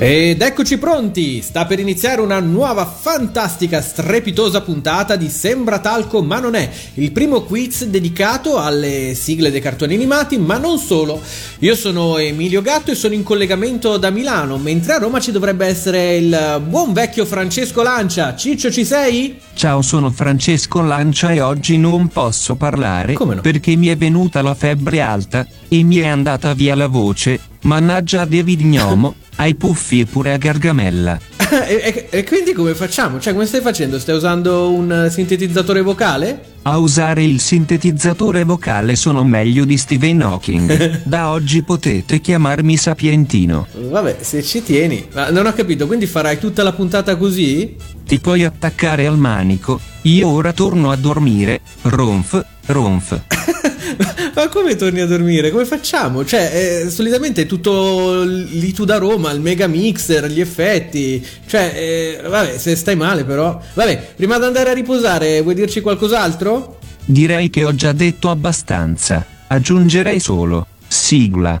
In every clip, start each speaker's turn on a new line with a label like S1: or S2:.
S1: Ed eccoci pronti! Sta per iniziare una nuova, fantastica, strepitosa puntata di Sembra Talco ma non è, il primo quiz dedicato alle sigle dei cartoni animati, ma non solo. Io sono Emilio Gatto e sono in collegamento da Milano, mentre a Roma ci dovrebbe essere il buon vecchio Francesco Lancia. Ciccio, ci sei?
S2: Ciao, sono Francesco Lancia e oggi non posso parlare
S1: Come no?
S2: perché mi è venuta la febbre alta e mi è andata via la voce. Mannaggia David Gnomo, ai puffi e pure a Gargamella.
S1: e, e- e quindi come facciamo? Cioè, come stai facendo? Stai usando un eh, sintetizzatore vocale?
S2: A usare il sintetizzatore vocale sono meglio di Stephen Hawking. Da oggi potete chiamarmi Sapientino.
S1: Vabbè, se ci tieni. Ma non ho capito, quindi farai tutta la puntata così?
S2: Ti puoi attaccare al manico. Io ora torno a dormire. Ronf, ronf.
S1: Ma come torni a dormire? Come facciamo? Cioè, eh, solitamente è tutto lì tu da Roma, il mega mixer, gli effetti. Cioè, eh, vabbè, se stai male però. Vabbè, prima di andare a riposare, vuoi dirci qualcos'altro?
S2: Direi che ho già detto abbastanza. Aggiungerei solo. Sigla.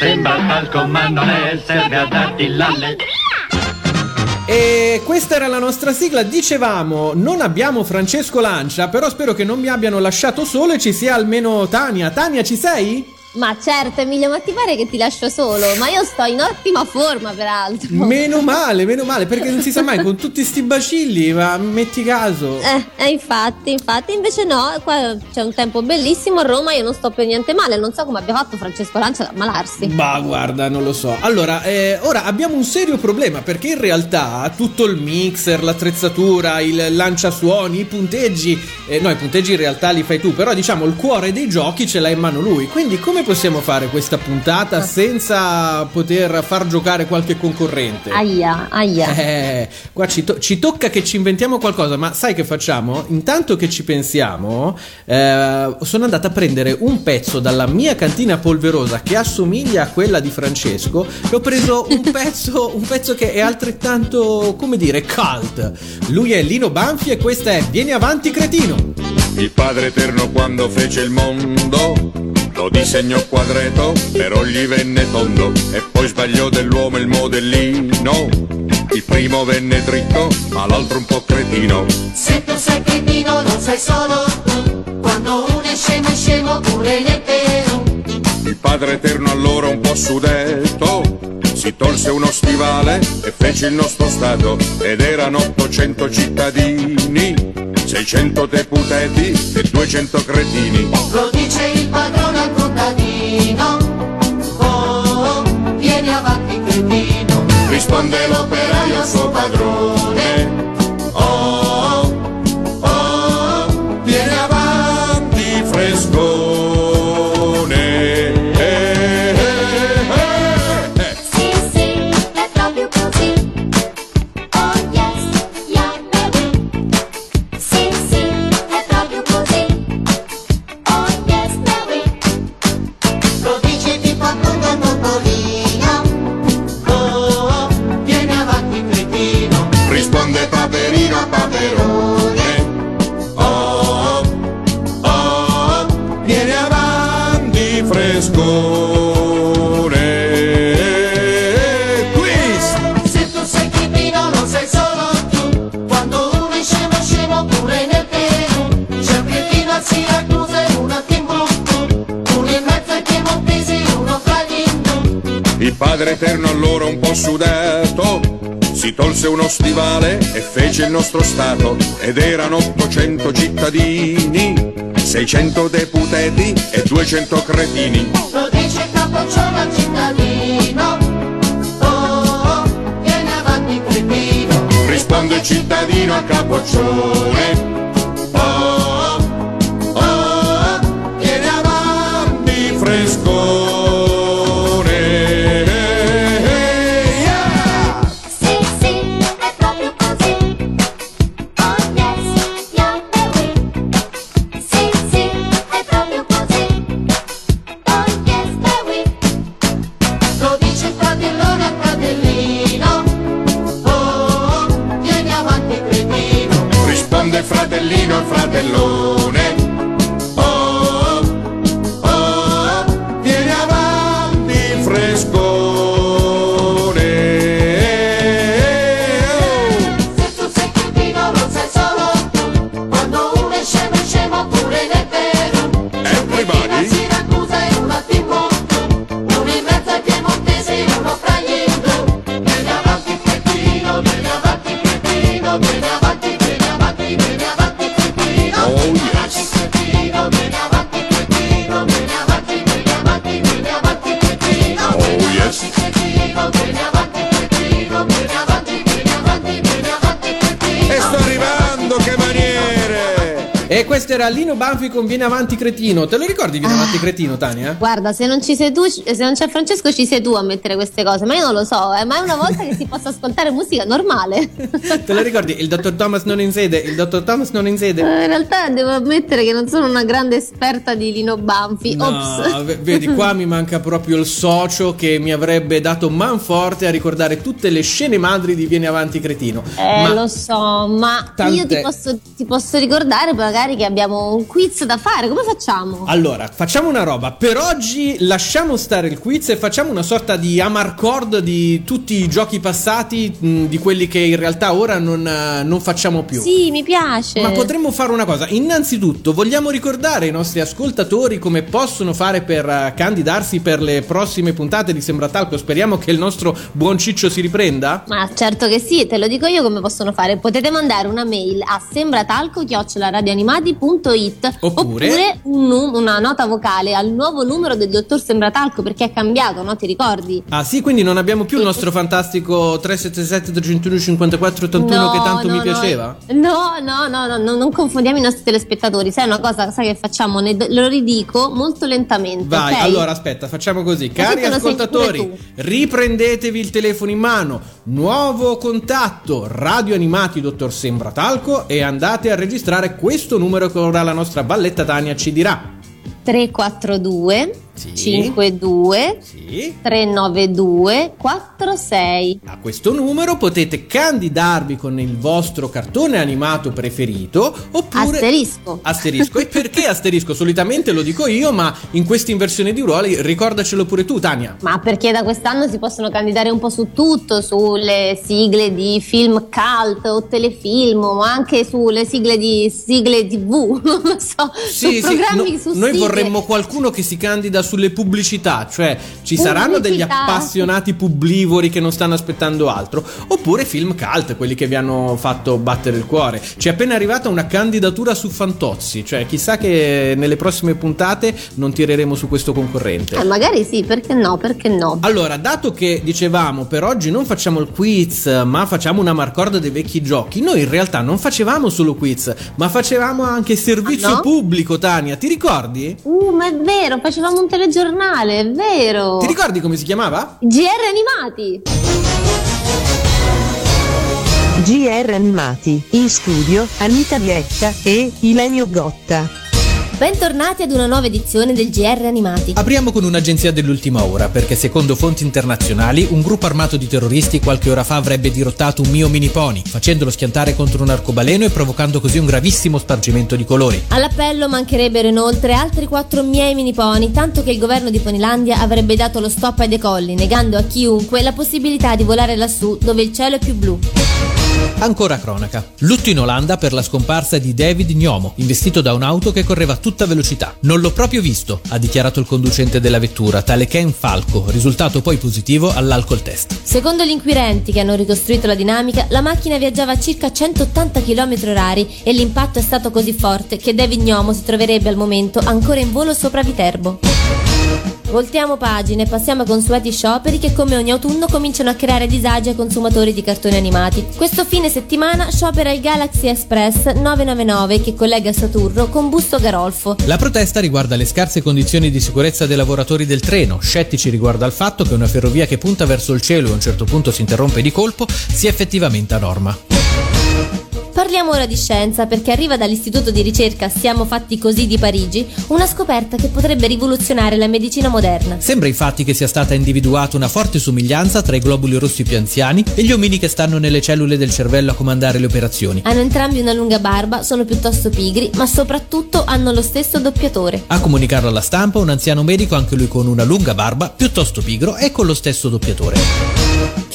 S3: Sembra talco ma non è, serve a darti l'alle.
S1: E questa era la nostra sigla. Dicevamo, non abbiamo Francesco Lancia, però spero che non mi abbiano lasciato solo e ci sia almeno Tania. Tania, ci sei?
S4: Ma certo, Emilio, ma ti pare che ti lascio solo? Ma io sto in ottima forma, peraltro.
S1: Meno male, meno male, perché non si sa mai, con tutti sti bacilli, ma metti caso.
S4: Eh, eh, infatti, infatti, invece no, qua c'è un tempo bellissimo a Roma, io non sto per niente male, non so come abbia fatto Francesco Lancia ad ammalarsi.
S1: Ma guarda, non lo so. Allora, eh, ora abbiamo un serio problema perché in realtà tutto il mixer, l'attrezzatura, il lanciasuoni, i punteggi, eh, no, i punteggi in realtà li fai tu, però diciamo il cuore dei giochi ce l'ha in mano lui. Quindi come possiamo fare questa puntata senza poter far giocare qualche concorrente?
S4: Aia, aia.
S1: Eh, qua ci, to- ci tocca che ci inventiamo qualcosa, ma sai che facciamo? Intanto che ci pensiamo, eh, sono andata a prendere un pezzo dalla mia cantina polverosa che assomiglia a quella di Francesco e ho preso un pezzo, un pezzo che è altrettanto, come dire, cult. Lui è Lino Banfi e questa è Vieni avanti cretino.
S5: Il Padre Eterno quando fece il mondo lo disegnò quadreto, però gli venne tondo e poi sbagliò dell'uomo il modellino. Il primo venne dritto, ma l'altro un po' cretino.
S6: Se tu sei cretino non sei solo tu Quando uno è scemo è scemo pure nel vero
S5: Il Padre Eterno allora un po' sudetto si tolse uno stivale e fece il nostro Stato ed erano 800 cittadini, 600 deputati e 200 cretini.
S6: Lo dice il padrone al contadino Oh, vieni avanti cretino
S5: Risponde l'operaio al suo padrone. Quiz!
S6: Se tu sei cretino non sei solo tu. Quando uno è scemo è scemo pure nel Perù C'è un cretino a Siracusa e uno a Timbuktu. Uno in mezzo ai piemontesi uno fra gli indù.
S5: Il Padre Eterno allora un po' sudato si tolse uno stivale e fece il nostro Stato ed erano 800 cittadini, 600 deputati e 200 cretini.
S6: Lo dice il capoccione al cittadino Oh, vieni avanti cretino
S5: Risponde il cittadino al capoccione. Oh, oh, vieni avanti frescone.
S1: Lino Banfi con Viene Avanti Cretino. Te lo ricordi Viene Avanti Cretino, Tania?
S4: Guarda, se non ci sei tu, se non c'è Francesco, ci sei tu a mettere queste cose. Ma io non lo so, eh, ma è una volta che si possa ascoltare musica normale.
S1: Te lo ricordi? Il dottor Thomas non in sede, il dottor Thomas non in sede.
S4: Eh, In realtà devo ammettere che non sono una grande esperta di Lino Banfi.
S1: No,
S4: Ops.
S1: vedi, qua mi manca proprio il socio che mi avrebbe dato manforte a ricordare tutte le scene madri di Viene Avanti Cretino.
S4: Eh,
S1: Ma
S4: lo so, ma
S1: Tant'è.
S4: io ti posso, ti posso ricordare magari che abbiamo un quiz da fare. Come facciamo?
S1: Allora, facciamo una roba. Per oggi lasciamo stare il quiz e facciamo una sorta di amarcord di tutti i giochi passati, mh, di quelli che in realtà ora non, eh, non facciamo più.
S4: Sì, mi piace.
S1: Ma potremmo fare una cosa. Innanzitutto, vogliamo ricordare ai nostri ascoltatori come possono fare per eh, candidarsi per le prossime puntate di Sembratalco. Speriamo che il nostro buon Ciccio si riprenda.
S4: Ma certo che sì, te lo dico io come possono fare. Potete mandare una mail a sembratalco-radioanimati.it
S1: Oppure?
S4: un nu- una nota vocale al nuovo numero del dottor Sembratalco perché è cambiato, no? Ti ricordi?
S1: Ah sì, quindi non abbiamo più il nostro fantastico 377 321 54 81 che tanto
S4: no,
S1: mi
S4: no,
S1: piaceva?
S4: No, no, no, no, no, non confondiamo i nostri telespettatori. Sai una cosa, sai che facciamo? Ne- lo ridico molto lentamente.
S1: Vai,
S4: ok?
S1: allora aspetta, facciamo così. Cari ascoltatori, riprendetevi il telefono in mano. Nuovo contatto, Radio Animati Dottor Sembratalco e andate a registrare questo numero che ora la nostra balletta Tania ci dirà.
S4: 342
S1: Sì.
S4: 52
S1: Sì.
S4: 392 46.
S1: A questo numero potete candidarvi con il vostro cartone animato preferito oppure
S4: Asterisco.
S1: Asterisco. E perché asterisco? Solitamente lo dico io, ma in questa inversione di ruoli ricordacelo pure tu, Tania.
S4: Ma perché da quest'anno si possono candidare un po' su tutto, sulle sigle di film cult o telefilm, o anche sulle sigle di sigle TV, non lo so, su programmi
S1: no-
S4: su
S1: noi
S4: sigle.
S1: vorremmo qualcuno che si candida sulle pubblicità, cioè ci saranno degli
S4: Pubblicità.
S1: appassionati publivori che non stanno aspettando altro, oppure film cult, quelli che vi hanno fatto battere il cuore. Ci è appena arrivata una candidatura su Fantozzi, cioè chissà che nelle prossime puntate non tireremo su questo concorrente.
S4: Eh, magari sì, perché no, perché no.
S1: Allora, dato che dicevamo per oggi non facciamo il quiz, ma facciamo una marcorda dei vecchi giochi, noi in realtà non facevamo solo quiz, ma facevamo anche servizio
S4: Ah, no?
S1: pubblico, Tania, ti ricordi?
S4: Uh, ma è vero, facevamo un telegiornale, è vero.
S1: Ti ricordi come si chiamava?
S4: GR animati.
S7: GR Animati, in studio Anita Viecca e Ilenio Gotta.
S4: Bentornati ad una nuova edizione del GR Animati.
S1: Apriamo con un'agenzia dell'ultima ora, perché secondo fonti internazionali un gruppo armato di terroristi qualche ora fa avrebbe dirottato un mio mini pony, facendolo schiantare contro un arcobaleno e provocando così un gravissimo spargimento di colori.
S4: All'appello mancherebbero inoltre altri quattro miei mini pony, tanto che il governo di Ponilandia avrebbe dato lo stop ai decolli, negando a chiunque la possibilità di volare lassù dove il cielo è più blu.
S1: Ancora cronaca. Lutto in Olanda per la scomparsa di David Gnomo, investito da un'auto che correva a tutta velocità. Non l'ho proprio visto, ha dichiarato il conducente della vettura, tale Ken Falco, risultato poi positivo all'alcol test.
S4: Secondo gli inquirenti che hanno ricostruito la dinamica, la macchina viaggiava a circa 180 km h e l'impatto è stato così forte che David Gnomo si troverebbe al momento ancora in volo sopra Viterbo. Voltiamo pagine e passiamo ai consueti scioperi che come ogni autunno cominciano a creare disagi ai consumatori di cartoni animati. Questo fine settimana sciopera il Galaxy Express 999 che collega Saturno con Busto Garolfo.
S1: La protesta riguarda le scarse condizioni di sicurezza dei lavoratori del treno, scettici riguardo al fatto che una ferrovia che punta verso il cielo e a un certo punto si interrompe di colpo sia effettivamente a norma.
S4: Parliamo ora di scienza perché arriva dall'istituto di ricerca Siamo fatti così di Parigi una scoperta che potrebbe rivoluzionare la medicina moderna.
S1: Sembra infatti che sia stata individuata una forte somiglianza tra i globuli rossi più anziani e gli omini che stanno nelle cellule del cervello a comandare le operazioni.
S4: Hanno entrambi una lunga barba, sono piuttosto pigri, ma soprattutto hanno lo stesso doppiatore.
S1: A comunicarlo alla stampa un anziano medico, anche lui con una lunga barba, piuttosto pigro e con lo stesso doppiatore.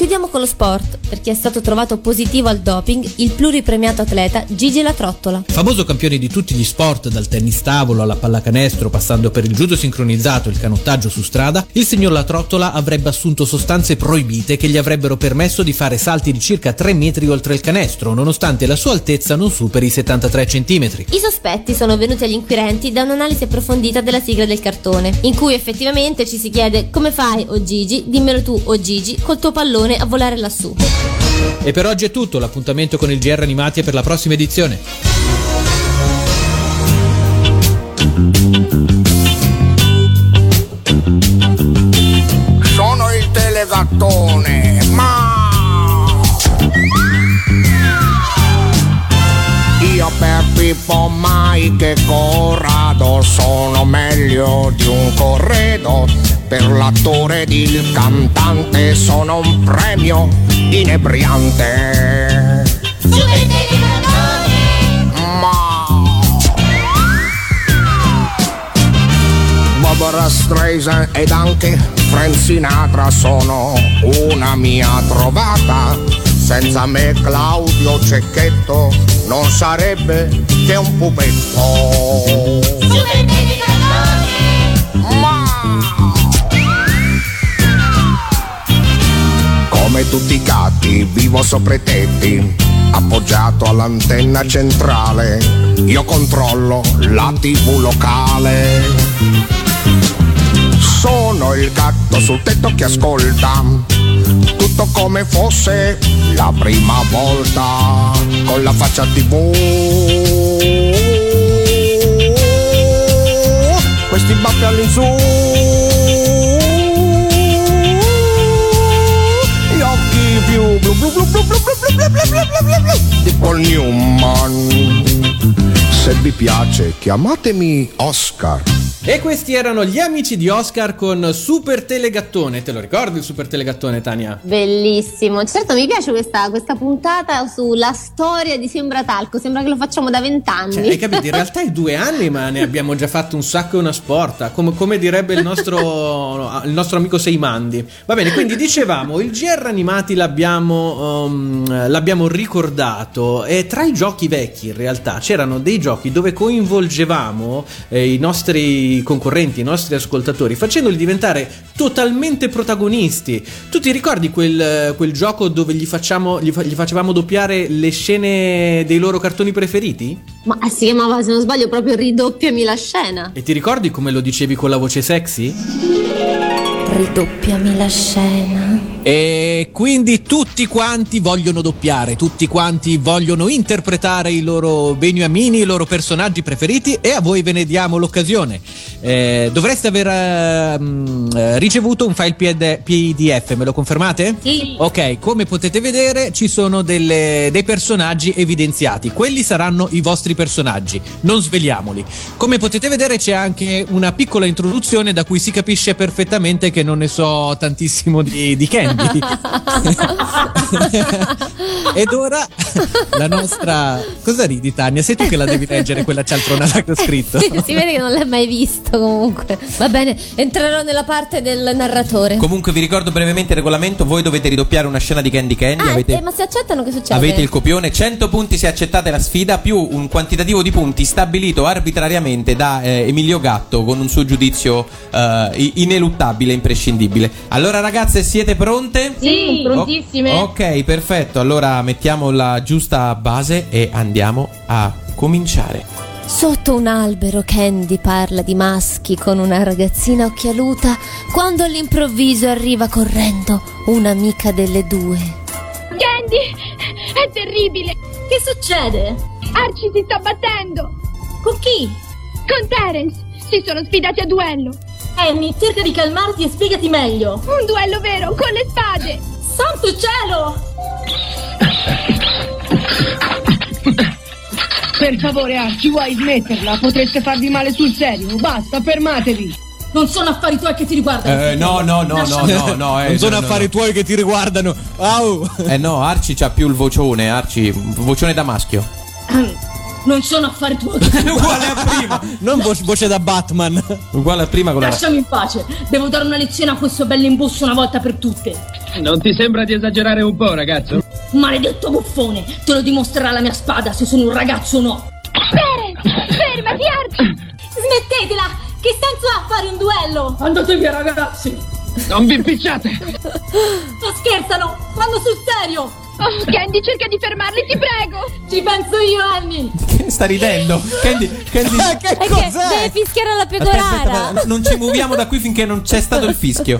S4: Chiudiamo con lo sport, perché è stato trovato positivo al doping il pluripremiato atleta Gigi La Trottola.
S1: Famoso campione di tutti gli sport, dal tennis tavolo alla pallacanestro, passando per il judo sincronizzato e il canottaggio su strada, il signor La Trottola avrebbe assunto sostanze proibite che gli avrebbero permesso di fare salti di circa 3 metri oltre il canestro, nonostante la sua altezza non superi i 73 centimetri.
S4: I sospetti sono venuti agli inquirenti da un'analisi approfondita della sigla del cartone, in cui effettivamente ci si chiede come fai, o Gigi, dimmelo tu, o Gigi, col tuo pallone a volare lassù.
S1: E per oggi è tutto, l'appuntamento con il GR Animati è per la prossima edizione.
S8: Sono il telegattone, ma io per Pippo Mike e Corrado sono meglio di un corredo. Per l'attore ed il cantante sono un premio inebriante. Ma Barbara Streisand ed anche Frank Sinatra sono una mia trovata. Senza me Claudio Cecchetto non sarebbe che un pupetto. Come tutti i gatti vivo sopra i tetti, appoggiato all'antenna centrale. Io controllo la tv locale. Sono il gatto sul tetto che ascolta tutto come fosse la prima volta con la faccia tv. Questi baffi all'insù. bla bla di Paul Newman. Se vi piace chiamatemi Oscar
S1: e questi erano gli amici di Oscar con Super Telegattone. Te lo ricordi il Super Telegattone, Tania?
S4: Bellissimo, certo mi piace questa, questa puntata sulla storia di Sembra Talco, sembra che lo facciamo da vent'anni.
S1: Cioè, hai capito? In realtà è due anni, ma ne abbiamo già fatto un sacco e una sporta. Come, come direbbe il nostro, il nostro amico Seimandi. Va bene, quindi dicevamo, il GR Animati l'abbiamo, um, l'abbiamo ricordato. E tra i giochi vecchi, in realtà, c'erano dei giochi dove coinvolgevamo eh, i nostri concorrenti, i nostri ascoltatori, facendoli diventare totalmente protagonisti. Tu ti ricordi quel, quel gioco dove gli, facciamo, gli, fa- gli facevamo doppiare le scene dei loro cartoni preferiti?
S4: Ma si chiamava, se non sbaglio, proprio Ridoppiami la scena.
S1: E ti ricordi come lo dicevi con la voce sexy?
S4: Ridoppiami la scena.
S1: E quindi tutti quanti vogliono doppiare, tutti quanti vogliono interpretare i loro beniamini, i loro personaggi preferiti e a voi ve ne diamo l'occasione. Eh, dovreste aver eh, ricevuto un file PD PDF, me lo confermate?
S4: Sì.
S1: Ok, come potete vedere ci sono delle- dei personaggi evidenziati, quelli saranno i vostri personaggi, non sveliamoli. Come potete vedere c'è anche una piccola introduzione da cui si capisce perfettamente che non ne so tantissimo di, di Candy. Ed ora la nostra... Cosa ridi Tania? Sei tu che la devi leggere quella cialtronata che ho scritto?
S4: si vede che non l'hai mai visto comunque. Va bene, entrerò nella parte del narratore.
S9: Comunque vi ricordo brevemente il regolamento, voi dovete ridoppiare una scena di Candy Candy,
S4: Ah,
S9: avete,
S4: eh, ma se accettano che succede?
S9: avete il copione, 100 punti se accettate la sfida, più un quantitativo di punti stabilito arbitrariamente da eh, Emilio Gatto con un suo giudizio eh, ineluttabile, imprescindibile. Allora ragazze siete pronte?
S10: Sì, prontissime.
S9: O- ok, perfetto, allora mettiamo la giusta base e andiamo a cominciare.
S4: Sotto un albero Candy parla di maschi con una ragazzina occhialuta quando all'improvviso arriva correndo un'amica delle due.
S10: Candy, è terribile. Che succede? Archie si sta battendo. Con chi? Con Terence. Si sono sfidati a duello. Annie, cerca di calmarti e spiegati meglio. Un duello vero, con le spade. Santo cielo!
S11: Per favore, Archie, vuoi smetterla? Potreste farvi male sul serio. Basta, fermatevi.
S10: Non sono affari tuoi che ti riguardano.
S9: Eh, no, no, no, no, no, no, eh,
S1: non sono
S9: no,
S1: affari
S9: no.
S1: tuoi che ti riguardano. Au!
S9: Eh no, Arci c'ha più il vocione, Arci, vocione da maschio.
S10: Non sono affari tuoi.
S1: Uguale a prima, non vo- voce da Batman.
S9: Uguale a prima con la...
S10: Lasciami in pace. Devo dare una lezione a questo bell'imbusto una volta per tutte.
S11: Non ti sembra di esagerare un po', ragazzo?
S10: Maledetto buffone, te lo dimostrerà la mia spada se sono un ragazzo o no. Terence, fermati Archie! Smettetela! Che senso ha fare un duello? Andate via ragazzi!
S11: Non vi impicciate!
S10: Ma scherzano! Vanno sul serio! Oh, Candy, cerca di fermarli, ti prego! Ci penso io, Annie!
S9: Sta ridendo. Candy, Candy...
S1: che
S4: È che deve fischiare alla
S9: Aspetta, aspetta, aspetta, non ci muoviamo da qui finché non c'è stato il fischio.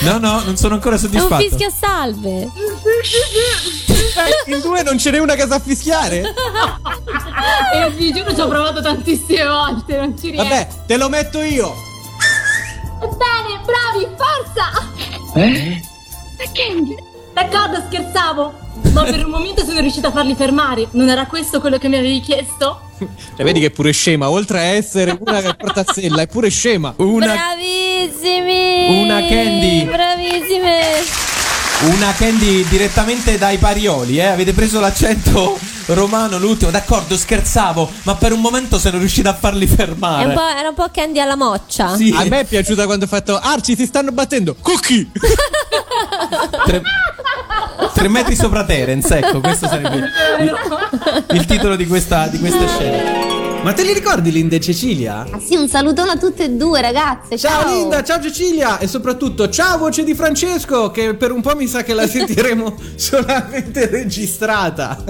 S12: No, no, non sono ancora
S4: È un
S12: soddisfatto.
S4: fischio a salve.
S1: Eh, in due non ce n'è una che sa fischiare?
S10: E vi giuro ci ho provato tantissime volte, non ci riesco.
S1: Vabbè, te lo metto io.
S10: Bene, bravi, forza!
S1: Eh?
S10: Ma Candy? D'accordo, scherzavo. Ma per un momento sono riuscita a farli fermare. Non era questo quello che mi avevi chiesto?
S1: Cioè, vedi che è pure scema, oltre a essere una che porta sella, è pure scema.
S4: Bravissimi!
S12: Una Candy.
S4: Bravissime!
S12: Una candy direttamente dai Parioli, eh? Avete preso l'accento romano l'ultimo, d'accordo, scherzavo, ma per un momento sono riuscito a farli
S4: È
S12: fermare.
S4: un po', era un po' candy alla moccia.
S12: Sì.
S1: A me è piaciuta quando ho fatto Arci, si stanno battendo. Cookie!
S12: Tre, tre metri sopra Terence, ecco, questo sarebbe il, il titolo di questa, di questa scena.
S1: Ma te li ricordi Linda e Cecilia?
S4: Ah, sì, un salutone a tutte e due, ragazze. Ciao,
S1: Ciao Linda, ciao Cecilia e soprattutto ciao voce di Francesco che per un po' mi sa che la sentiremo solamente registrata.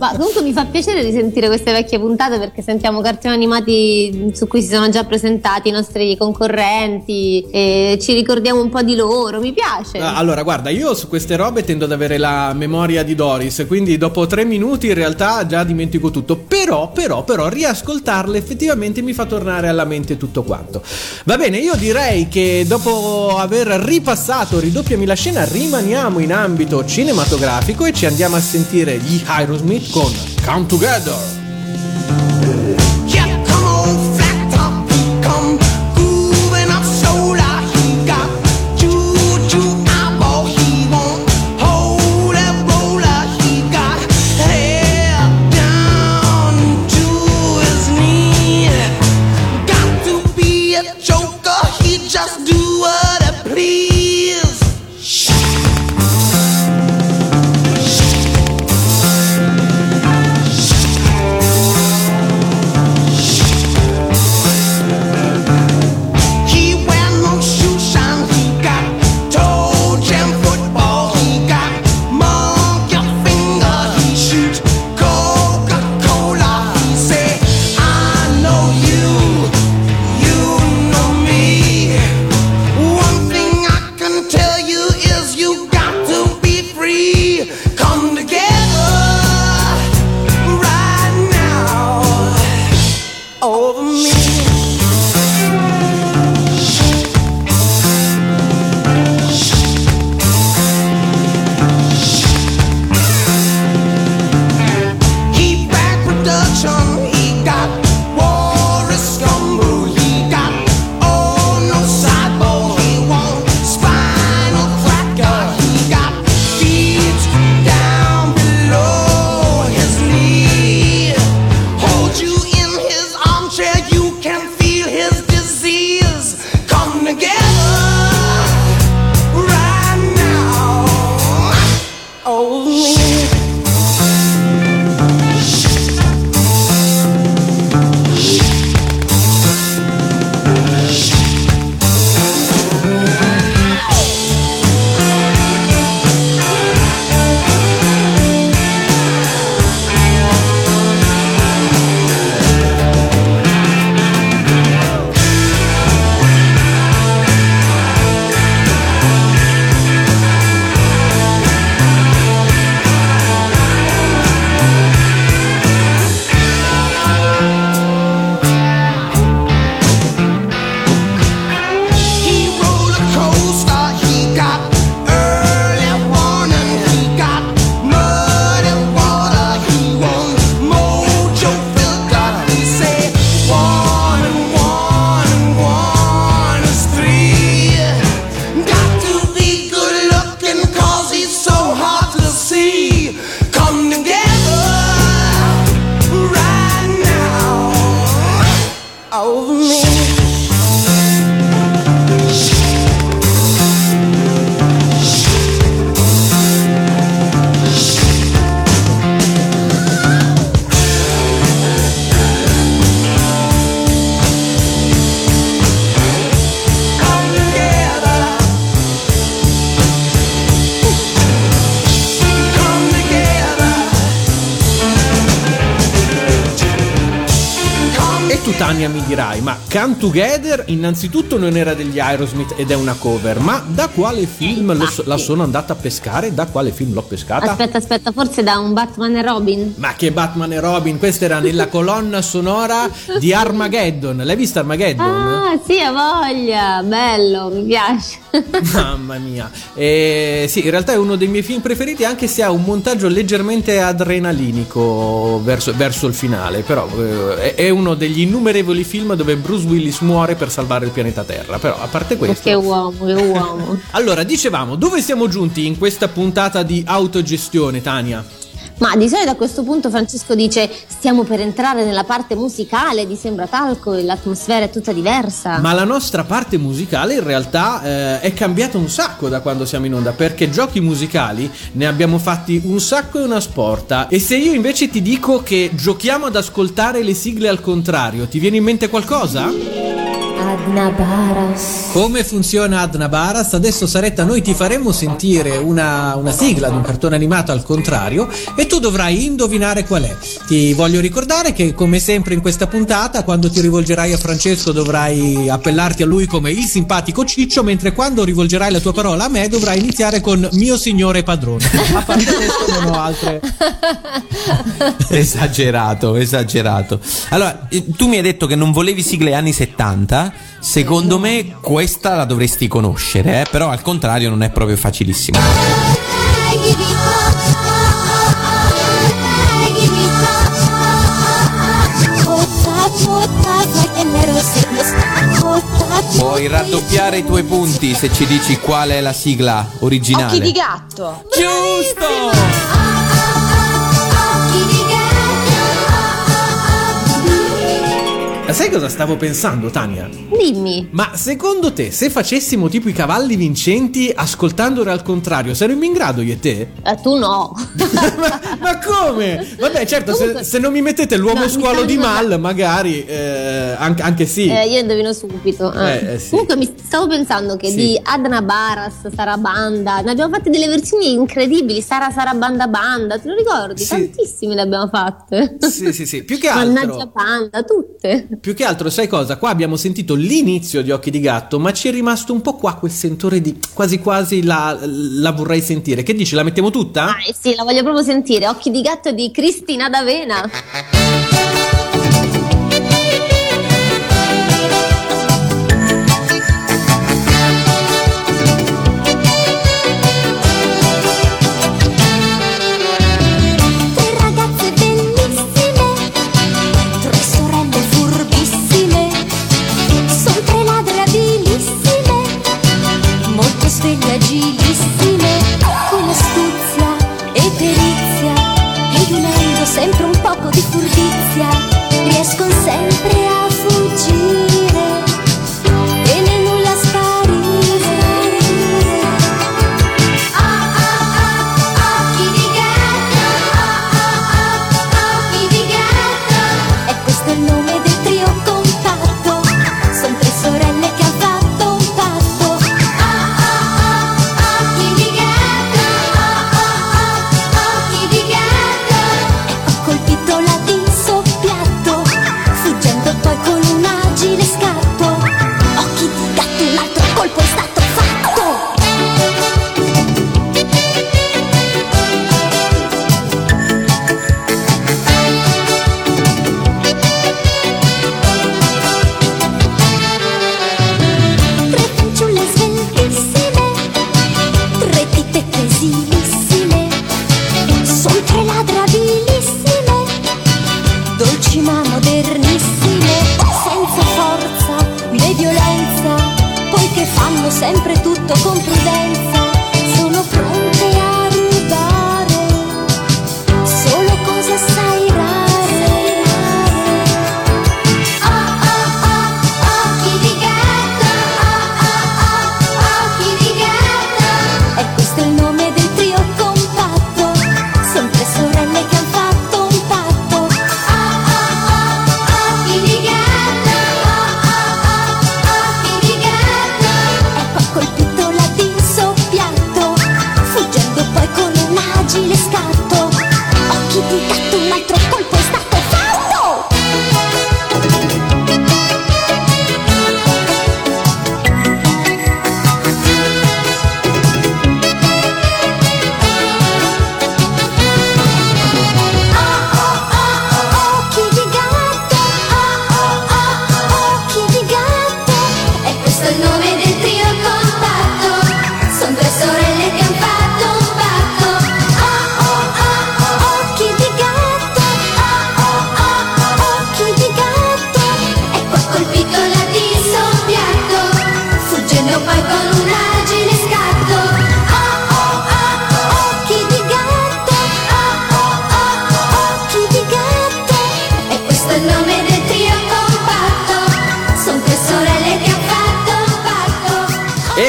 S4: Ma comunque mi fa piacere risentire queste vecchie puntate perché sentiamo cartoni animati su cui si sono già presentati i nostri concorrenti e ci ricordiamo un po' di loro, mi piace.
S1: Ah, Allora, guarda, io su queste robe tendo ad avere la memoria di Doris, quindi dopo tre minuti in realtà già dimentico tutto. Però, però, però, riascoltarle effettivamente mi fa tornare alla mente tutto quanto. Va bene, io direi che dopo aver ripassato Ridoppiami la scena, rimaniamo in ambito cinematografico e ci andiamo a sentire gli Aerosmith con Come Together. Tania mi dirai, ma Come Together innanzitutto non era degli Aerosmith ed è una cover, ma da quale film lo la sono andata a pescare? Da quale film l'ho pescata?
S13: Aspetta, aspetta, forse da un Batman e Robin?
S1: Ma che Batman e Robin, questa era nella colonna sonora di Armageddon. L'hai vista Armageddon?
S13: Ah, sì, ha voglia, bello, mi piace.
S1: Mamma mia. Eh, sì, in realtà è uno dei miei film preferiti, anche se ha un montaggio leggermente adrenalinico verso, verso il finale. Però eh, è uno degli innumerevoli film dove Bruce Willis muore per salvare il pianeta Terra. Però, a parte questo.
S13: Che uomo, che uomo.
S1: Allora, dicevamo, dove siamo giunti in questa puntata di autogestione, Tania?
S13: Ma di solito a questo punto Francesco dice stiamo per entrare nella parte musicale di Sembra Talco e l'atmosfera è tutta diversa.
S1: Ma la nostra parte musicale in realtà eh, è cambiata un sacco da quando siamo in onda, perché giochi musicali ne abbiamo fatti un sacco e una sporta. E se io invece ti dico che giochiamo ad ascoltare le sigle al contrario, ti viene in mente qualcosa?
S13: Adnabaras.
S14: Come funziona Adnabaras? Adesso Saretta noi ti faremo sentire una, una sigla di un cartone animato al contrario e tu dovrai indovinare qual è. Ti voglio ricordare che come sempre in questa puntata quando ti rivolgerai a Francesco dovrai appellarti a lui come il simpatico Ciccio mentre quando rivolgerai la tua parola a me dovrai iniziare con mio signore padrone. A parte questo non ho altre...
S12: esagerato, esagerato. Allora, eh, tu mi hai detto che non volevi sigle anni 70. Secondo me questa la dovresti conoscere, eh, però al contrario non è proprio facilissimo. Puoi raddoppiare i tuoi punti se ci dici qual è la sigla originale.
S15: Occhi di gatto.
S12: Giusto!
S1: Sai cosa stavo pensando, Tania?
S13: Dimmi.
S1: Ma secondo te, se facessimo tipo i cavalli vincenti ascoltandole al contrario, saremmo in grado io e te?
S13: Eh, tu no.
S1: Ma come? Vabbè, certo, se,
S13: Comunque-
S1: se non mi mettete l'uomo
S13: No,
S1: squalo di Mal, magari eh, anche, anche sì.
S13: Eh, io indovino subito. Ah.
S1: Eh, eh, sì.
S13: Comunque mi stavo pensando che
S1: Sì.
S13: di Adna Baras, Sarabanda, ne abbiamo fatte delle versioni incredibili, Sara Sarabanda Banda, te lo ricordi?
S1: Sì.
S13: Tantissime le abbiamo fatte.
S1: Sì, sì, sì. Più che
S13: Mannaggia
S1: altro,
S13: Panda, tutte.
S1: Più che altro, sai cosa? Qua abbiamo sentito l'inizio di Occhi di Gatto, ma ci è rimasto un po' qua quel sentore di quasi quasi la, la vorrei sentire. Che dici? La mettiamo tutta?
S13: Ah, eh sì, la voglio proprio sentire. Occhi di gatto di Cristina D'Avena.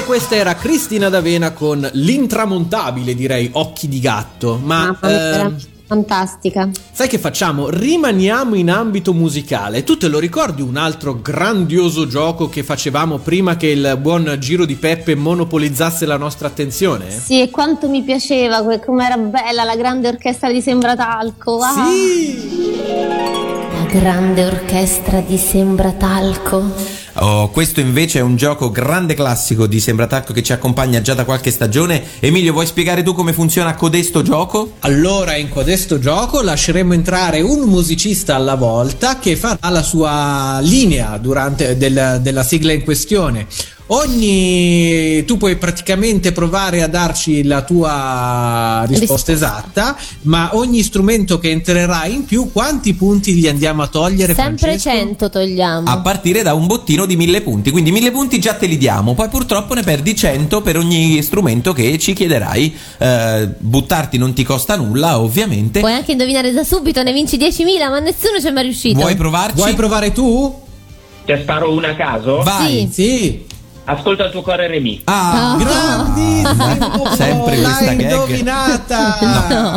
S16: Questa era Cristina D'Avena con l'intramontabile, direi, Occhi di gatto. Ma
S4: era fantastica.
S16: sai che facciamo? Rimaniamo in ambito musicale. Tu te lo ricordi un altro grandioso gioco che facevamo prima che il buon Giro di Peppe monopolizzasse la nostra attenzione?
S4: Sì, e quanto mi piaceva, com'era bella la grande orchestra di Sembratalco. wow. La grande orchestra di Sembratalco.
S12: Oh, questo invece è un gioco grande classico di Sembratacco che ci accompagna già da qualche stagione. Emilio, vuoi spiegare tu come funziona codesto gioco?
S1: Allora, in codesto gioco lasceremo entrare un musicista alla volta che farà la sua linea durante del- della sigla in questione. Ogni tu puoi praticamente provare a darci la tua risposta esatta, ma ogni strumento che entrerà in più, quanti punti gli andiamo a togliere?
S4: Sempre
S1: Francesco?
S4: 100 togliamo.
S12: A partire da un bottino di mille punti. Quindi mille punti già te li diamo. Poi purtroppo ne perdi 100 per ogni strumento che ci chiederai. Eh, buttarti non ti costa nulla, ovviamente.
S4: Puoi anche indovinare da subito, ne vinci 10.000, ma nessuno ci è mai riuscito.
S12: Vuoi provarci?
S1: Vuoi provare tu?
S17: Te sparo una a caso?
S12: Vai.
S1: Sì.
S17: Ascolta il tuo cuore Remi.
S12: Ah,
S1: grandissimo!
S12: Sempre questa
S1: L'hai
S12: gag.
S1: indovinata!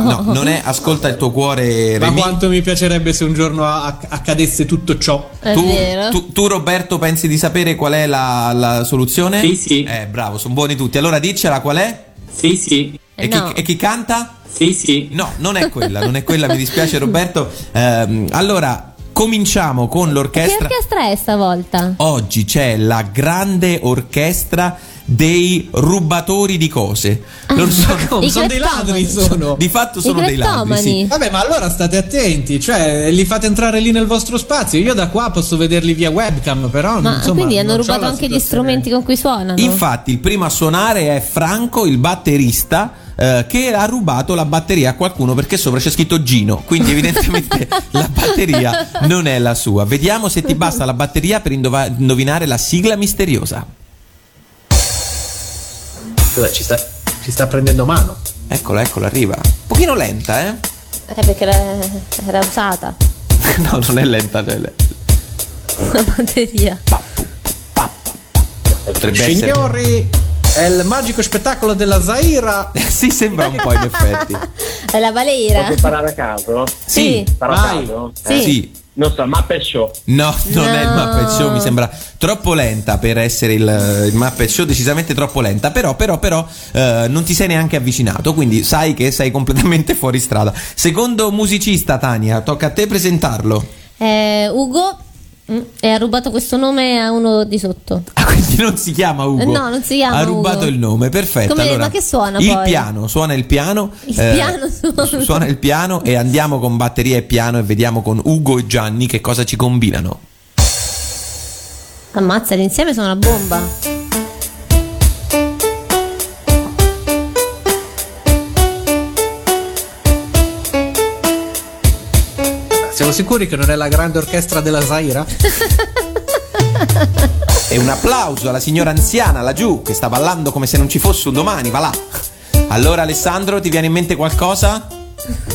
S12: No, non è ascolta il tuo cuore,
S1: Ma
S12: Remy.
S1: quanto mi piacerebbe se un giorno accadesse tutto ciò.
S12: Tu, tu- tu, Roberto pensi di sapere qual è la, la soluzione?
S17: Sì, sì.
S12: Eh, bravo, sono buoni tutti. Allora diccela qual è?
S17: Sì, sì.
S12: E, chi, e chi canta?
S17: Sì, sì.
S12: No, non è quella, non è quella, mi dispiace Roberto. Ehm, allora, cominciamo con
S4: Che
S12: l'orchestra.
S4: orchestra è stavolta?
S12: Oggi c'è la grande orchestra dei rubatori di cose. Non so
S1: come,
S4: I
S1: sono dei ladri sono.
S12: Di fatto sono dei ladri, sì.
S1: Vabbè, ma allora state attenti, cioè li fate entrare lì nel vostro spazio. Io da qua posso vederli via webcam, però
S4: Ma
S1: insomma,
S4: quindi hanno rubato anche gli strumenti con cui suonano?
S12: Infatti, il primo a suonare è Franco, il batterista. eh, che ha rubato la batteria a qualcuno perché sopra c'è scritto Gino, quindi evidentemente la batteria non è la sua. Vediamo se ti basta la batteria per indovinare la sigla misteriosa.
S1: Scusa, ci sta, ci sta prendendo mano.
S12: Eccola, eccola, arriva. Un pochino lenta, eh?
S4: Eh, perché era, era usata
S12: No, non è lenta. cioè,
S4: la batteria.
S12: Potrebbe essere.
S1: Signori, è il magico spettacolo della Zaira.
S12: sì, sembra un po' in effetti.
S4: È la balera.
S17: Posso sparare a caso?
S4: Sì.
S17: A
S1: Vai.
S17: caso?
S4: Sì.
S12: Sì.
S17: Non so, Muppet Show.
S12: No, non è il
S4: No.
S12: Muppet Show, mi sembra troppo lenta per essere il, il Muppet Show, decisamente troppo lenta, però, però, però eh, non ti sei neanche avvicinato, quindi sai che sei completamente fuori strada. Secondo musicista, Tania, tocca a te presentarlo.
S4: Eh, Ugo e ha rubato questo nome a uno di sotto.
S12: Ah, quindi non si chiama Ugo.
S4: No, non si chiama
S12: Ha rubato
S4: Ugo.
S12: il nome, perfetto.
S4: Come-
S12: allora,
S4: ma che suona
S12: Il
S4: poi?
S12: piano, suona il piano.
S4: Il
S12: eh,
S4: piano suona.
S12: suona il piano e andiamo con batteria e piano e vediamo con Ugo e Gianni che cosa ci combinano.
S4: Ammazza, l'insieme sono una bomba.
S1: Siamo sicuri che non è la grande orchestra della Zaira?
S12: E un applauso alla signora anziana laggiù che sta ballando come se non ci fosse un domani, va là. Allora Alessandro, ti viene in mente qualcosa?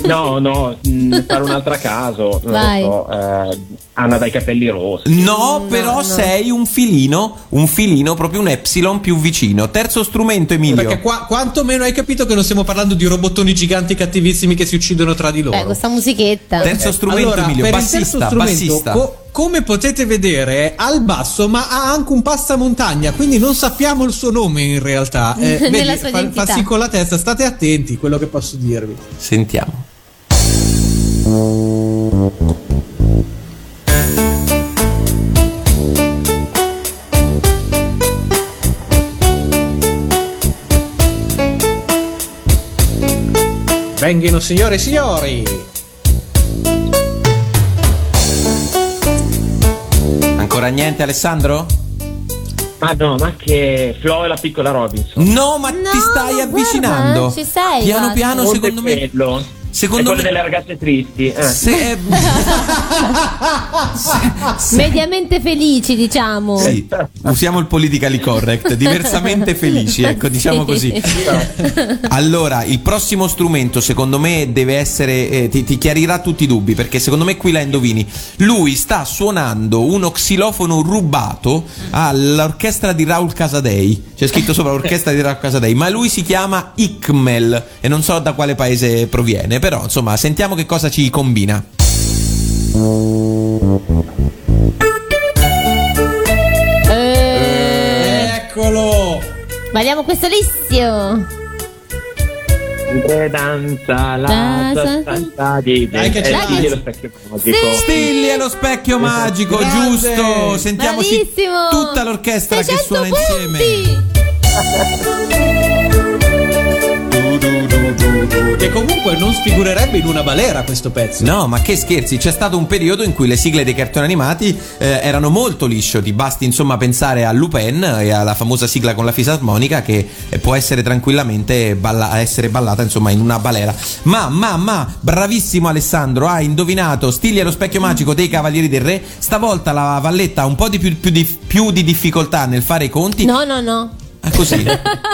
S17: No, no, mm, sparo un'altra a caso. Non
S4: Vai.
S17: so. eh, Anna dai capelli rossi.
S12: No, però sei un filino, un filino, proprio un epsilon più vicino. Terzo strumento, Emilio.
S1: Perché qua, quantomeno hai capito che non stiamo parlando di robottoni giganti cattivissimi che si uccidono tra di loro.
S4: Eh, questa musichetta.
S12: Terzo strumento,
S1: allora,
S12: Emilio,
S1: per il
S12: bassista,
S1: terzo strumento,
S12: bassista.
S1: co- come potete vedere, è al basso, ma ha anche un passamontagna, quindi non sappiamo il suo nome in realtà. Eh, vedi, fa, fa sì con la testa, state attenti, quello che posso dirvi.
S12: Sentiamo.
S1: Venghino signore e signori.
S12: Niente, Alessandro?
S17: Ma no, ma che Flo e la piccola Robinson.
S12: No, ma ti stai avvicinando.
S4: guarda, ci sei,
S12: Piano
S4: guarda.
S12: piano,
S17: Forse
S12: secondo me. Secondo me-
S17: delle ragazze tristi. eh.
S12: Se-
S4: Mediamente felici, diciamo.
S12: Sì, usiamo il politically correct, diversamente felici, ecco, diciamo
S4: Sì.
S12: così. Allora, il prossimo strumento secondo me deve essere, eh, ti, ti chiarirà tutti i dubbi, perché secondo me qui la indovini. Lui sta suonando uno xilofono rubato all'orchestra di Raul Casadei, c'è scritto sopra l'orchestra di Raul Casadei, ma lui si chiama Ikmel e non so da quale paese proviene, però insomma sentiamo che cosa ci combina.
S18: Eccolo!
S4: Balliamo questo lissio.
S17: Mentre danza la
S4: Danza.
S17: sostanza di
S18: Dai che
S17: eh,
S18: c'è.
S17: Stilli e lo specchio magico.
S12: Stilli e lo specchio magico, giusto? Sentiamoci
S4: Bravissimo.
S12: tutta l'orchestra che
S4: 600
S12: suona insieme.
S18: Che comunque non sfigurerebbe in una balera questo pezzo.
S12: No, ma che scherzi, c'è stato un periodo in cui le sigle dei cartoni animati eh, erano molto liscioti, basti insomma pensare a Lupin e alla famosa sigla con la fisarmonica che eh, può essere tranquillamente balla- essere ballata insomma in una balera. Ma, ma, ma, bravissimo Alessandro, hai indovinato Stilli e lo specchio magico dei Cavalieri del Re, stavolta la Valletta ha un po' di più, più di più di difficoltà nel fare i conti.
S4: No, no, no.
S12: Ah, così,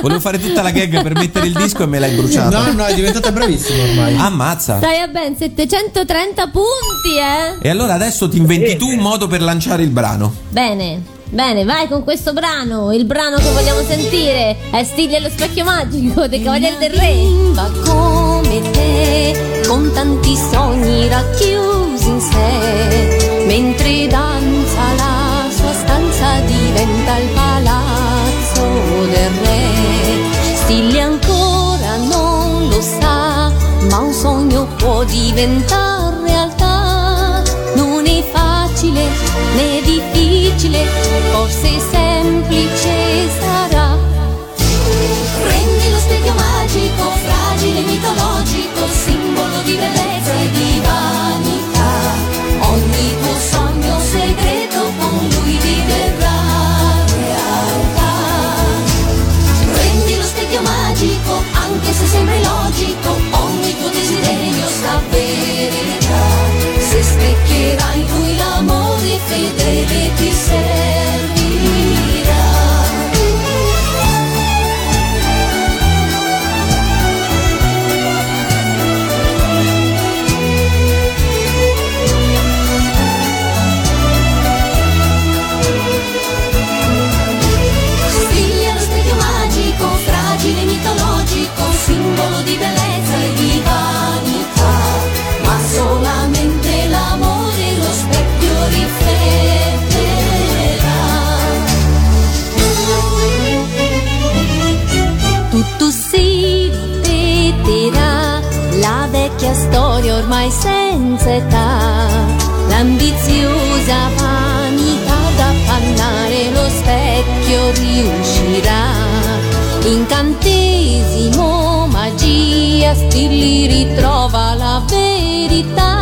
S12: volevo fare tutta la gag per mettere il disco e me l'hai bruciato.
S18: No, no, è diventata bravissima ormai.
S12: Ammazza.
S4: Stai a ben 730 punti, eh.
S12: E allora adesso ti inventi tu un modo per lanciare il brano.
S4: Bene, bene, vai con questo brano. Il brano che vogliamo sentire è Stigli e lo specchio magico dei Cavalieri del Re.
S13: bimba come te, con tanti sogni racchiusi in sé, mentre danza la sua stanza diventa il palazzo del re. Stilli ancora non lo sa, ma un sogno può diventare realtà. Non è facile né difficile, forse semplice sarà. Prendi lo specchio magico, fragile, mitologico, simbolo di bellezza illogico, ogni tuo desiderio s'avvererà. Se specchierai in lui l'amore fedele ti servirà. Vecchia storia ormai senza età, l'ambiziosa vanità da appannare lo specchio riuscirà. Incantesimo, magia, stilli ritrova la verità.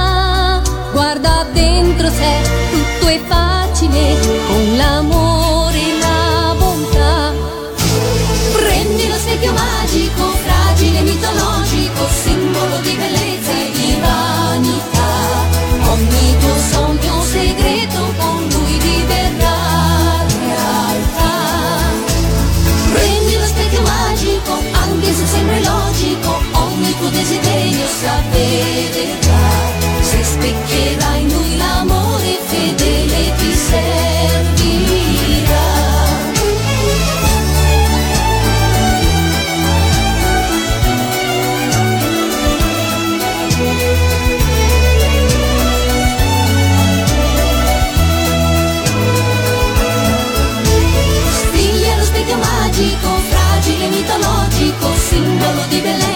S13: Se specchierai in lui l'amore fedele ti servirà. Stiglia lo specchio magico, fragile, mitologico, simbolo di bellezza